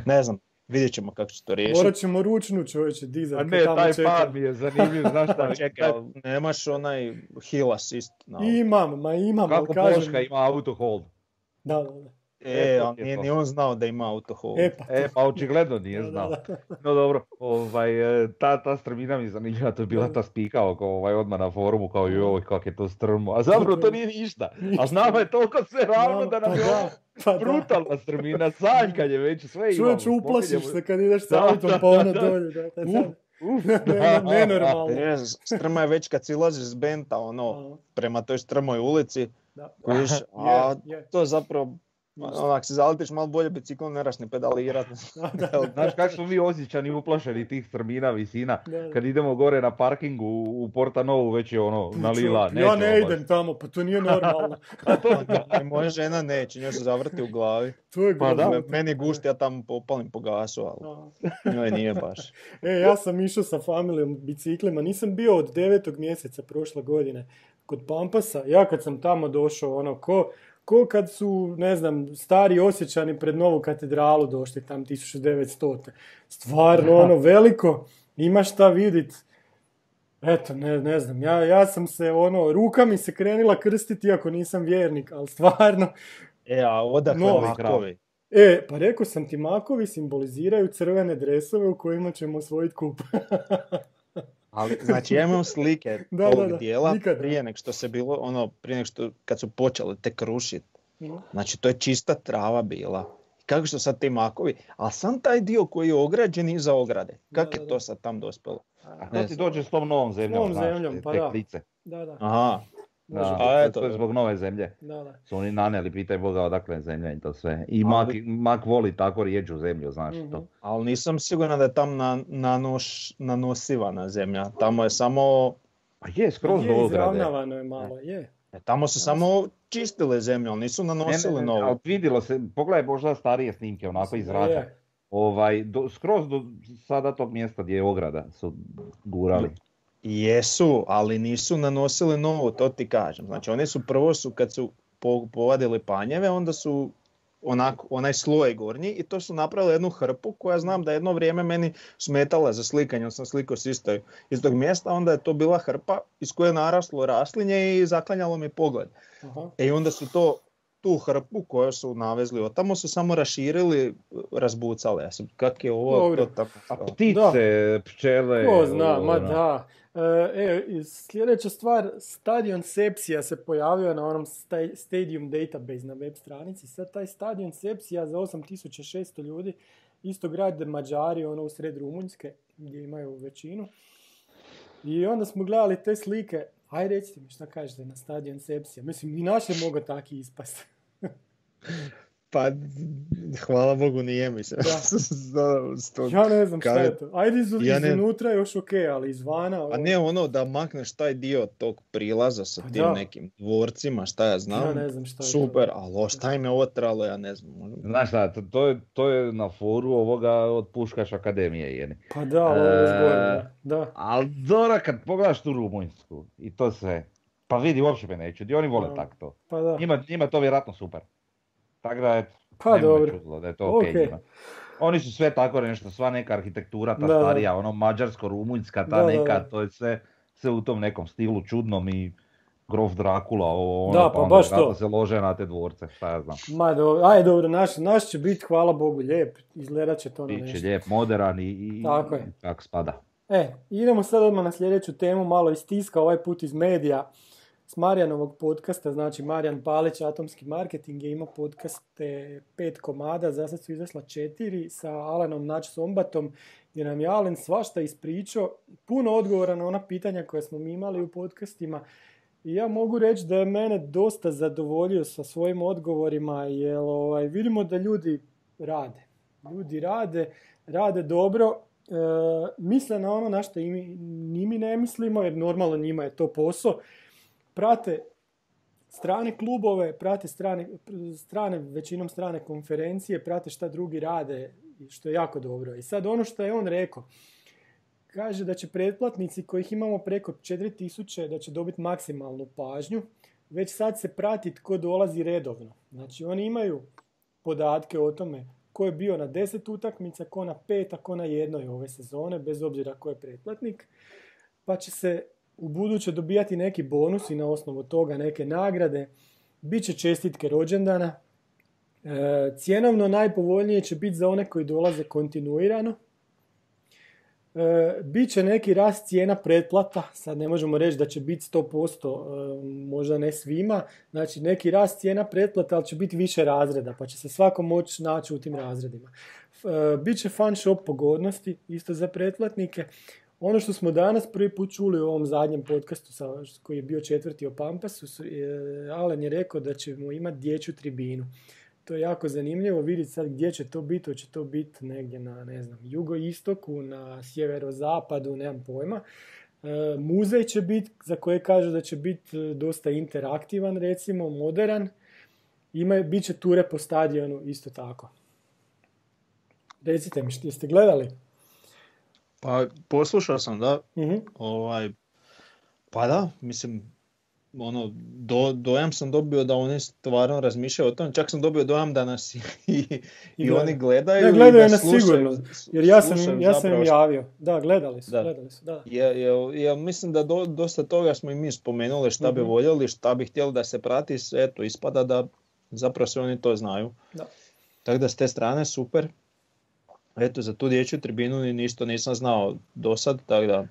ne znam, vidjet ćemo kako će to riješiti. Morat ćemo ručnu čovječe dizati. A ne, taj čeka. pad mi je zanimljiv, znaš šta. Čekaj, nemaš onaj hill assist. No. Imam, ma imam. Kako Boška ima auto hold. Da, da, da. E, a nije ni on znao da ima autohol. E pa, e, pa očigledno nije znao. No dobro, ovaj, e, ta, ta strmina mi zanimljiva, to je bila ta spika oko ovaj, odmah na forumu kao joj kak je to strmo. A zapravo to nije ništa. A znamo je toliko sve ravno da nam je pa, pa brutalna strmina, sanj kad je već sve imamo. Čovječ, uplašiš se kad ideš sa autom pa ono dolje. Da, da, Uf, da, nenormalno. Ne, strma je već kad silaziš s benta, ono, prema toj strmoj ulici, da. Kojiš, a to zapravo Onak se zaletiš malo bolje biciklom, ne ni pedalirat. Znaš kako smo mi osjećani uplašeni tih strmina visina. Kad idemo gore na parkingu u Porta Novu već je ono na lila. Ja ne idem tamo, pa to nije normalno. Moja žena neće, njoj se zavrti u glavi. To je pa da. Meni gušti, ja tamo popalim po gasu, ali njoj nije baš. e, ja sam išao sa familijom biciklima, nisam bio od devetog mjeseca prošle godine kod Pampasa. Ja kad sam tamo došao, ono, ko, ko kad su, ne znam, stari osjećani pred novu katedralu došli tam 1900. Stvarno, ono, veliko, ima šta vidit. Eto, ne, ne znam, ja, ja sam se, ono, ruka mi se krenila krstiti iako nisam vjernik, ali stvarno... E, a odakle no? E, pa rekao sam ti, makovi simboliziraju crvene dresove u kojima ćemo osvojiti kup. Ali, znači, ja imam slike da, tog da, dijela prije nek što se bilo, ono, prije nek što, kad su počeli tek rušiti. Znači, to je čista trava bila. Kako što sad ti makovi, a sam taj dio koji je ograđen iza ograde. Kako je to sad tam dospjelo? A to ti dođe s tom novom zemljom, novom zemljom, pa da. Da, da. Aha, da, a eto, to je zbog nove zemlje. Da, da. Su oni naneli, pitaj Boga odakle je zemlja i to sve. I mak, mak voli tako rijeđu zemlju, znaš mm to. Mhm. Ali nisam siguran da je tam na, nanoš, nanosivana zemlja. Tamo je samo... Pa je, skroz do ograde. je malo, je. E, tamo su samo čistile zemlju, ali nisu nanosili novo. Ali vidjelo se, pogledaj možda starije snimke, onako iz zraka. Ovaj, do, skroz do sada tog mjesta gdje je ograda su gurali. Jesu, ali nisu nanosili novo, to ti kažem. Znači oni su prvo su kad su povadili panjeve, onda su onako, onaj sloj gornji i to su napravili jednu hrpu koja znam da jedno vrijeme meni smetala za slikanje, sam slikao s iz tog mjesta, onda je to bila hrpa iz koje je naraslo raslinje i zaklanjalo mi pogled. Aha. E onda su to tu hrpu koju su navezli od tamo su samo raširili, razbucali. Ja sam, kak je ovo, to tako. A ptice, pčele. Ko zna, ma ono. da. E, e sljedeća stvar, stadion Sepsija se pojavio na onom Stadium Database na web stranici. Sad taj stadion Sepsija za 8600 ljudi, isto grad Mađari, ono u sred Rumunjske, gdje imaju većinu. I onda smo gledali te slike, aj recite mi šta kažete na stadion Sepsija. Mislim, i naše mogu taki ispasti. Pa, hvala Bogu nije mi se. ja ne znam šta je to. Ajde iz, ja iznutra još ok, ali izvana... A ne ono da makneš taj dio tog prilaza sa pa tim nekim dvorcima, šta ja znam. Ja ne znam šta je Super, to. ali šta im je ovo tralo, ja ne znam. Znaš šta, to, je, to je na foru ovoga od Puškaš akademije. Jeni. Pa da, ovo je zgodno, da. Ali Dora, kad pogledaš tu Rumunjsku i to sve, pa vidi, uopće me neću, oni vole no. tak to. Pa da. Njima, njima to vjerojatno super. Tako da, eto, pa dobro. da je to ok okay. Oni su sve tako nešto, sva neka arhitektura, ta starija, ono mađarsko-rumunjska, ta neka, to je sve, sve u tom nekom stilu čudnom i grof Drakula, ovo, ono, da, pa, pa baš to. se lože na te dvorce, šta ja znam. Ma dobro, aj dobro, naš, naš će biti, hvala Bogu, lijep, izgledat će to na nešto. Biće lijep, moderan i, i tako je. kako spada. E, idemo sad odmah na sljedeću temu, malo iz tiska, ovaj put iz medija s Marijanovog podcasta, znači Marijan Palić, Atomski marketing je imao podcaste pet komada, za sad su izašla četiri sa Alanom Nač Sombatom, gdje nam je Alen svašta ispričao, puno odgovora na ona pitanja koje smo mi imali u podcastima. I ja mogu reći da je mene dosta zadovoljio sa svojim odgovorima, jer ovaj, vidimo da ljudi rade. Ljudi rade, rade dobro, e, misle na ono na što i mi, mi ne mislimo, jer normalno njima je to posao prate strane klubove, prate strane, strane, većinom strane konferencije, prate šta drugi rade, što je jako dobro. I sad ono što je on rekao, kaže da će pretplatnici kojih imamo preko 4000 da će dobiti maksimalnu pažnju, već sad se prati tko dolazi redovno. Znači oni imaju podatke o tome ko je bio na 10 utakmica, ko na pet, a ko na jednoj ove sezone, bez obzira ko je pretplatnik. Pa će se u buduće dobijati neki bonusi na osnovu toga, neke nagrade, bit će čestitke rođendana. E, cjenovno najpovoljnije će biti za one koji dolaze kontinuirano. E, Biće neki rast cijena pretplata, sad ne možemo reći da će biti 100%, e, možda ne svima, znači neki rast cijena pretplata, ali će biti više razreda, pa će se svako moći naći u tim razredima. E, Biće fan shop pogodnosti, isto za pretplatnike. Ono što smo danas prvi put čuli u ovom zadnjem podcastu sa, koji je bio četvrti o Pampasu, Alen je rekao da ćemo imati dječju tribinu. to je jako zanimljivo vidjeti sad gdje će to biti, će to biti negdje na, ne znam, jugoistoku, na sjeverozapadu, nemam pojma. E, muzej će biti, za koje kažu da će biti e, dosta interaktivan, recimo, modern. Ima, bit će ture po stadionu isto tako. Recite mi, jeste gledali? Pa poslušao sam, da. uh Ovaj, pa da, mislim, ono, do, dojam sam dobio da oni stvarno razmišljaju o tom, čak sam dobio dojam da nas i, i, oni gledaju. Ne, gledaju nas sigurno, jer ja sam, ja sam im javio. Da, gledali su, da. gledali su, da. Ja, mislim da do, dosta toga smo i mi spomenuli šta bi mhm. voljeli, šta bi htjeli da se prati, eto, ispada da zapravo sve oni to znaju. Da. Tako da s te strane super. Eto, za tu dječju tribinu ništa nisam znao do sad, tako da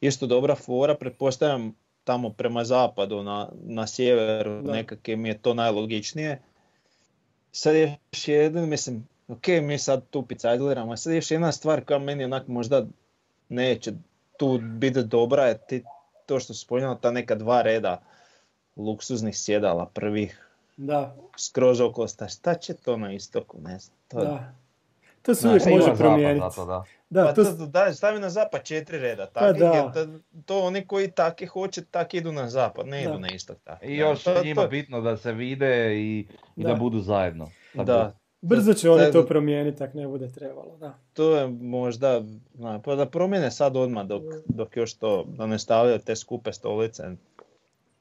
isto dobra fora, pretpostavljam tamo prema zapadu na, na sjeveru, nekakve mi je to najlogičnije. Sad je još jedan, mislim, ok, mi sad tu picadliramo, sad je još jedna stvar koja meni onak možda neće tu biti dobra, je ti, to što spomenuo, ta neka dva reda luksuznih sjedala prvih. Da. Skroz oko šta će to na istoku, ne znam. To, da. To se uvijek može promijeniti. da. Da, pa to... da, stavi na zapad četiri reda. Pa da. to oni koji taki hoće, tak idu na zapad, ne idu na istok. Tak. I još je njima bitno da se vide i, i da. budu zajedno. da. Brzo će oni to promijeniti, ako ne bude trebalo, da. To je možda, pa da promijene sad odmah dok, dok još to, da ne stavljaju te skupe stolice.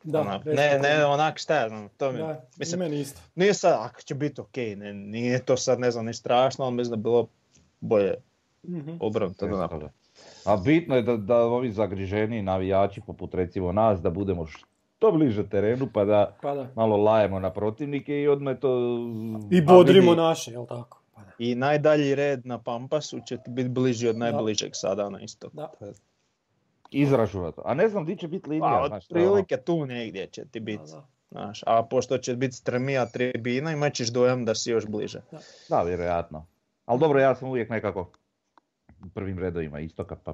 Da, onak, ne, ne, onak šta ja znam, to mi, da, mislim, meni isto. Nije sad, ako će biti ok, ne, nije to sad ne znam ni strašno, ali mislim da bilo bolje mm-hmm. to A bitno je da, da ovi zagriženi navijači poput recimo nas da budemo što bliže terenu pa da, pa da. malo lajemo na protivnike i odmah to... I bodrimo naše, jel tako? Pa da. I najdalji red na Pampasu će biti bliži od najbližeg sada na isto. Da. Izražuvato. A ne znam di će biti linija. Pa, od prilike tu negdje će ti biti. Znaš, a pošto će biti strmija tribina imat ćeš dojam da si još bliže. Da, da vjerojatno. Ali dobro, ja sam uvijek nekako u prvim redovima istoka, pa...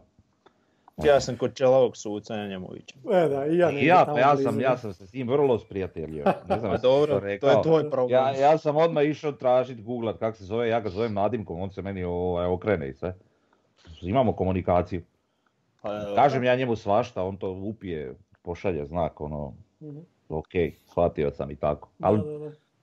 Ja sam kod čelavog suca Janjemovića. E da, i ja, I ja, pa ja sam, ja sam se s njim vrlo sprijateljio. Ne znam Dobro, to, to je tvoj problem. Ja, ja sam odmah išao tražiti, googlat kako se zove, ja ga zovem Nadimkom, on se meni ovaj, okrene i sve. Imamo komunikaciju. Pa, Kažem ja njemu svašta, on to upije, pošalje znak, ono, mm ok, shvatio sam i tako. Ali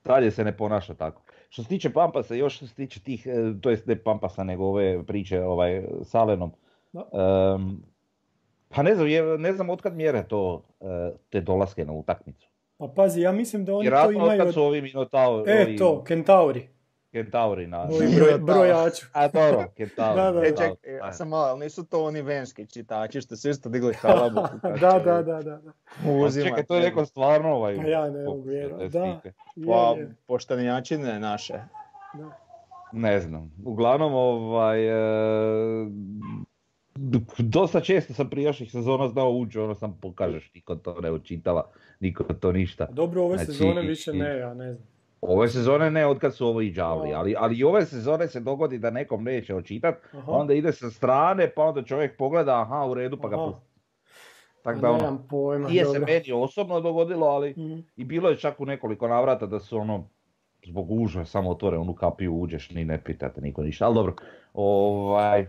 dalje se ne ponaša tako. Što se tiče Pampasa, još što se tiče tih, e, to jest ne Pampasa, nego ove priče ovaj, s Alenom, um, pa ne znam, je, ne znam otkad mjere to, uh, te dolaske na utakmicu. Pa pazi, ja mislim da oni to imaju... Jer su ovi Minotauri... E, to, Kentauri. Kentauri na... Broj, brojaču. A dobro, Kentauri. da, da, e, ček, ja sam malo, ali nisu to oni venski čitači što su isto digli halabu. da, da, da, da. Uzima, čekaj, to je neko stvarno ovaj... Pa ja ne mogu vjerovati, da. Pa, poštenjačine naše. Da. Ne znam. Uglavnom, ovaj, e, dosta često sam prijašnjih sezona znao ući, ono sam pokažeš, niko to ne učitava, niko to ništa. Dobro, ove znači, sezone više ne, ja ne znam. Ove sezone ne, od su ovo i džavli, ali, ali i ove sezone se dogodi da nekom neće očitat, onda ide sa strane, pa onda čovjek pogleda, aha, u redu, pa ga pusti. Tako da ono, pojma, nije se meni osobno dogodilo, ali mhm. i bilo je čak u nekoliko navrata da su ono, zbog uža samo otvore onu kapiju, uđeš, ni ne pitate niko ništa, ali dobro. Ovaj,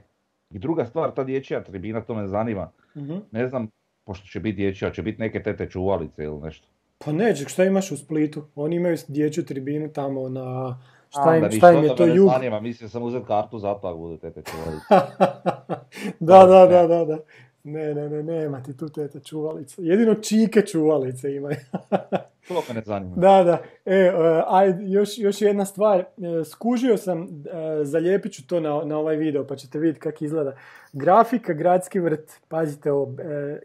I druga stvar, ta dječja tribina, to me zanima. Mhm. Ne znam, pošto će biti dječja, će biti neke tete čuvalice ili nešto. Pa neće, šta imaš u Splitu? Oni imaju dječju tribinu tamo na... Šta im, šta im je to jug? Zanima, mislim sam uzeti kartu za ako budu tete čuvalice. da, da, da, da, da. Ne, ne, ne, nema ti tu tete čuvalice. Jedino čike čuvalice imaju. to me ne zanima. Da, da. E, uh, ajde, još, još jedna stvar. E, skužio sam, uh, zalijepit ću to na, na ovaj video pa ćete vidjeti kako izgleda. Grafika Gradski vrt, pazite ovo,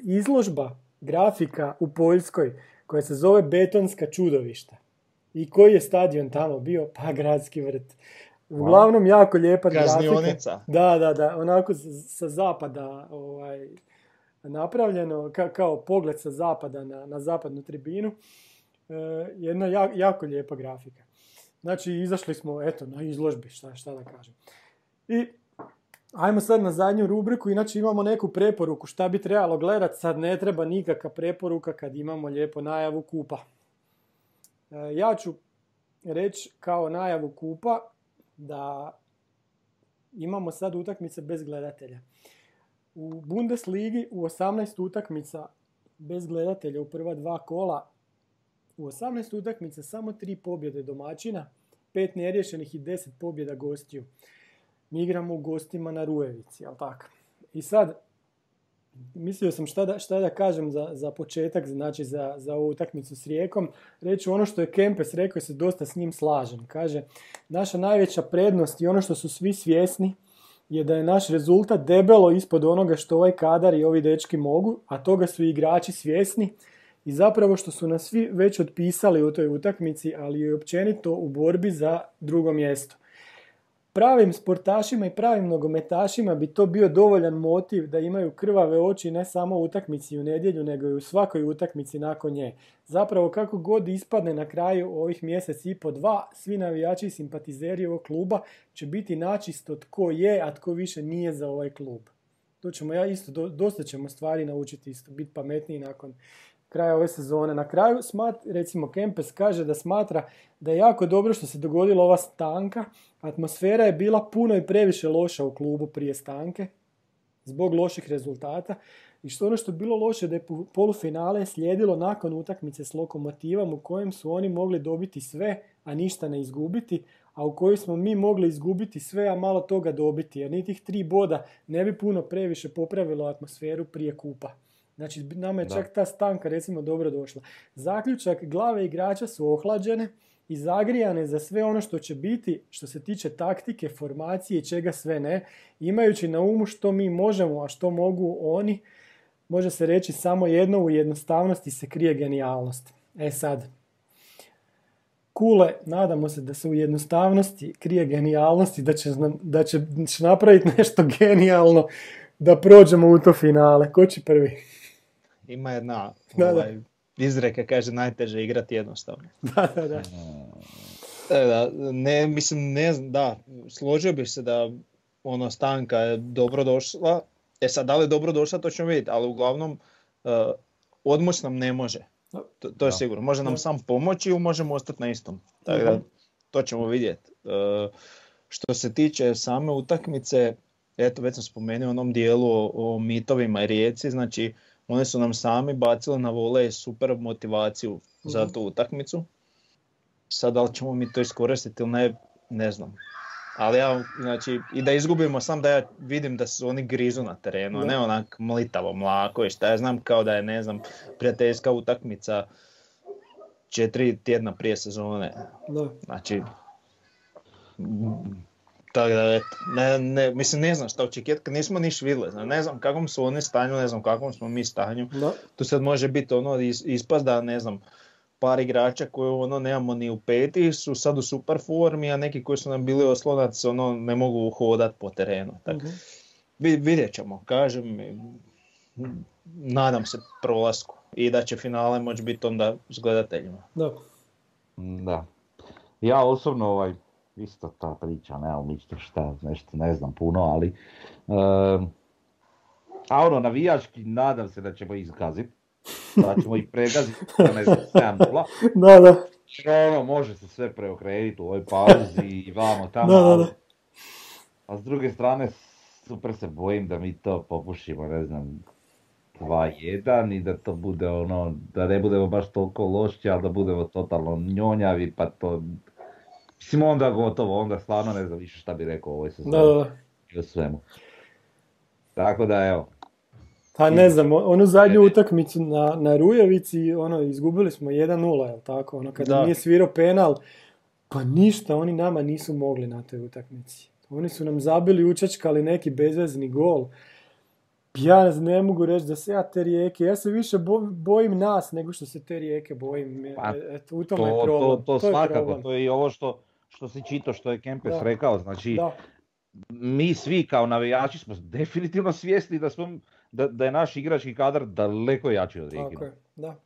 izložba grafika u Poljskoj koja se zove Betonska čudovišta. I koji je stadion tamo bio? Pa Gradski vrt. Uglavnom jako lijepa grafika. Da, da, da. Onako sa zapada ovaj, napravljeno, ka, kao pogled sa zapada na, na zapadnu tribinu. E, jedna jako lijepa grafika. Znači, izašli smo, eto, na izložbi, šta, šta da kažem. I Ajmo sad na zadnju rubriku, inače imamo neku preporuku šta bi trebalo gledat, sad ne treba nikakva preporuka kad imamo lijepo najavu kupa. E, ja ću reći kao najavu kupa da imamo sad utakmice bez gledatelja. U Bundesligi u 18 utakmica bez gledatelja u prva dva kola, u 18 utakmica samo tri pobjede domaćina, pet neriješenih i deset pobjeda gostiju. Mi igramo u gostima na Rujevici, jel tako? I sad, mislio sam šta da, šta da kažem za, za početak, znači za, za ovu utakmicu s Rijekom. Reći ono što je Kempes rekao se dosta s njim slažem. Kaže, naša najveća prednost i ono što su svi svjesni je da je naš rezultat debelo ispod onoga što ovaj kadar i ovi dečki mogu, a toga su igrači svjesni i zapravo što su nas svi već otpisali u toj utakmici, ali i općenito u borbi za drugo mjesto pravim sportašima i pravim nogometašima bi to bio dovoljan motiv da imaju krvave oči ne samo u utakmici u nedjelju, nego i u svakoj utakmici nakon nje. Zapravo kako god ispadne na kraju ovih mjesec i po dva, svi navijači i simpatizeri ovog kluba će biti načisto tko je, a tko više nije za ovaj klub. To ćemo ja isto, dosta ćemo stvari naučiti isto, biti pametniji nakon kraja ove sezone. Na kraju, smat, recimo, Kempes kaže da smatra da je jako dobro što se dogodila ova stanka. Atmosfera je bila puno i previše loša u klubu prije stanke, zbog loših rezultata. I što ono što je bilo loše da je polufinale slijedilo nakon utakmice s lokomotivom u kojem su oni mogli dobiti sve, a ništa ne izgubiti, a u kojoj smo mi mogli izgubiti sve, a malo toga dobiti, jer ni tih tri boda ne bi puno previše popravilo atmosferu prije kupa. Znači, nama je čak ta stanka recimo dobro došla. Zaključak, glave igrača su ohlađene i zagrijane za sve ono što će biti što se tiče taktike, formacije i čega sve ne, imajući na umu što mi možemo, a što mogu oni, može se reći samo jedno u jednostavnosti se krije genijalnost. E sad, Kule, nadamo se da se u jednostavnosti krije genijalnost i da će, da će napraviti nešto genijalno da prođemo u to finale. Ko će prvi? Ima jedna ovaj, izreka, kaže najteže igrati jednostavno. da, da, da. E, da, ne, mislim, ne da, složio bih se da ono stanka je dobro došla. E sad, da li je dobro došla, to ćemo vidjeti, ali uglavnom uh, odmoć nam ne može. To, to je sigurno. Može nam sam pomoći ili možemo ostati na istom. Tako da, to ćemo vidjeti. Uh, što se tiče same utakmice, eto već sam spomenuo onom dijelu o, o mitovima i rijeci, znači oni su nam sami bacili na vole super motivaciju za mhm. tu utakmicu. Sad da li ćemo mi to iskoristiti ili ne, ne znam. Ali ja, znači, i da izgubimo sam da ja vidim da su oni grizu na terenu, ne onak mlitavo, mlako i šta ja znam kao da je, ne znam, prijateljska utakmica četiri tjedna prije sezone. Da. Znači, tako da, ne, ne, mislim, ne znam šta očekivati kad nismo niš vidjeli. Ne znam kakvom su oni stanju, ne znam kakvom smo mi stanju. Da. Tu sad može biti ono ispast da, ne znam, par igrača koje ono nemamo ni u peti su sad u super formi, a neki koji su nam bili oslonac ono ne mogu hodat po terenu. Tak, uh Vidjet ćemo, kažem, nadam se prolasku i da će finale moći biti onda s gledateljima. Da. Da. Ja osobno ovaj, isto ta priča, nemam ništa šta, nešto ne znam puno, ali uh, a ono, navijački nadam se da ćemo izgaziti, da ćemo ih pregaziti, ne znam, 7 Da, da. Ono, može se sve preokrenuti u ovoj pauzi i vamo tamo, da, da, da. a s druge strane super se bojim da mi to popušimo, ne znam, 2-1 i da to bude ono, da ne budemo baš toliko loši, ali da budemo totalno njonjavi, pa to Mislim onda gotovo, onda stvarno ne znam više šta bi rekao o ovoj sezoni. Da, da, da. svemu. Tako da evo. Pa ne znam, onu zadnju utakmicu na, na Rujevici, ono, izgubili smo 1-0, jel tako? Ono, kada nije svirao penal, pa ništa, oni nama nisu mogli na toj utakmici. Oni su nam zabili, učačkali neki bezvezni gol. Ja ne mogu reći da se ja te rijeke, ja se više bojim nas nego što se te rijeke bojim. Pa, e, u tome to, je problem. To, to, to svakako, to je i ovo što, što si čito, što je Kempes da. rekao, znači da. mi svi kao navijači smo definitivno svjesni da, smo, da, da je naš igrački kadar daleko jači od Rijekina. Tako da.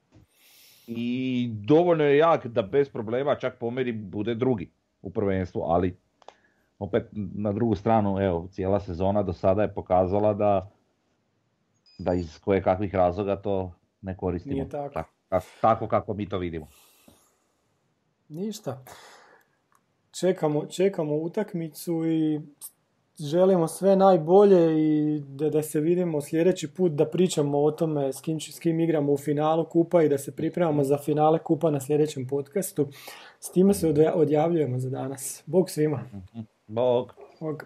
I dovoljno je jak da bez problema čak po meni bude drugi u prvenstvu, ali opet na drugu stranu, evo, cijela sezona do sada je pokazala da, da iz koje kakvih razloga to ne koristimo. Nije tako. tako. Tako kako mi to vidimo. Ništa. Čekamo, čekamo utakmicu i želimo sve najbolje i da, da se vidimo sljedeći put da pričamo o tome s kim, s kim igramo u finalu kupa i da se pripremamo za finale kupa na sljedećem podcastu. S time se odjavljujemo za danas. Bog svima. Bog. Bog.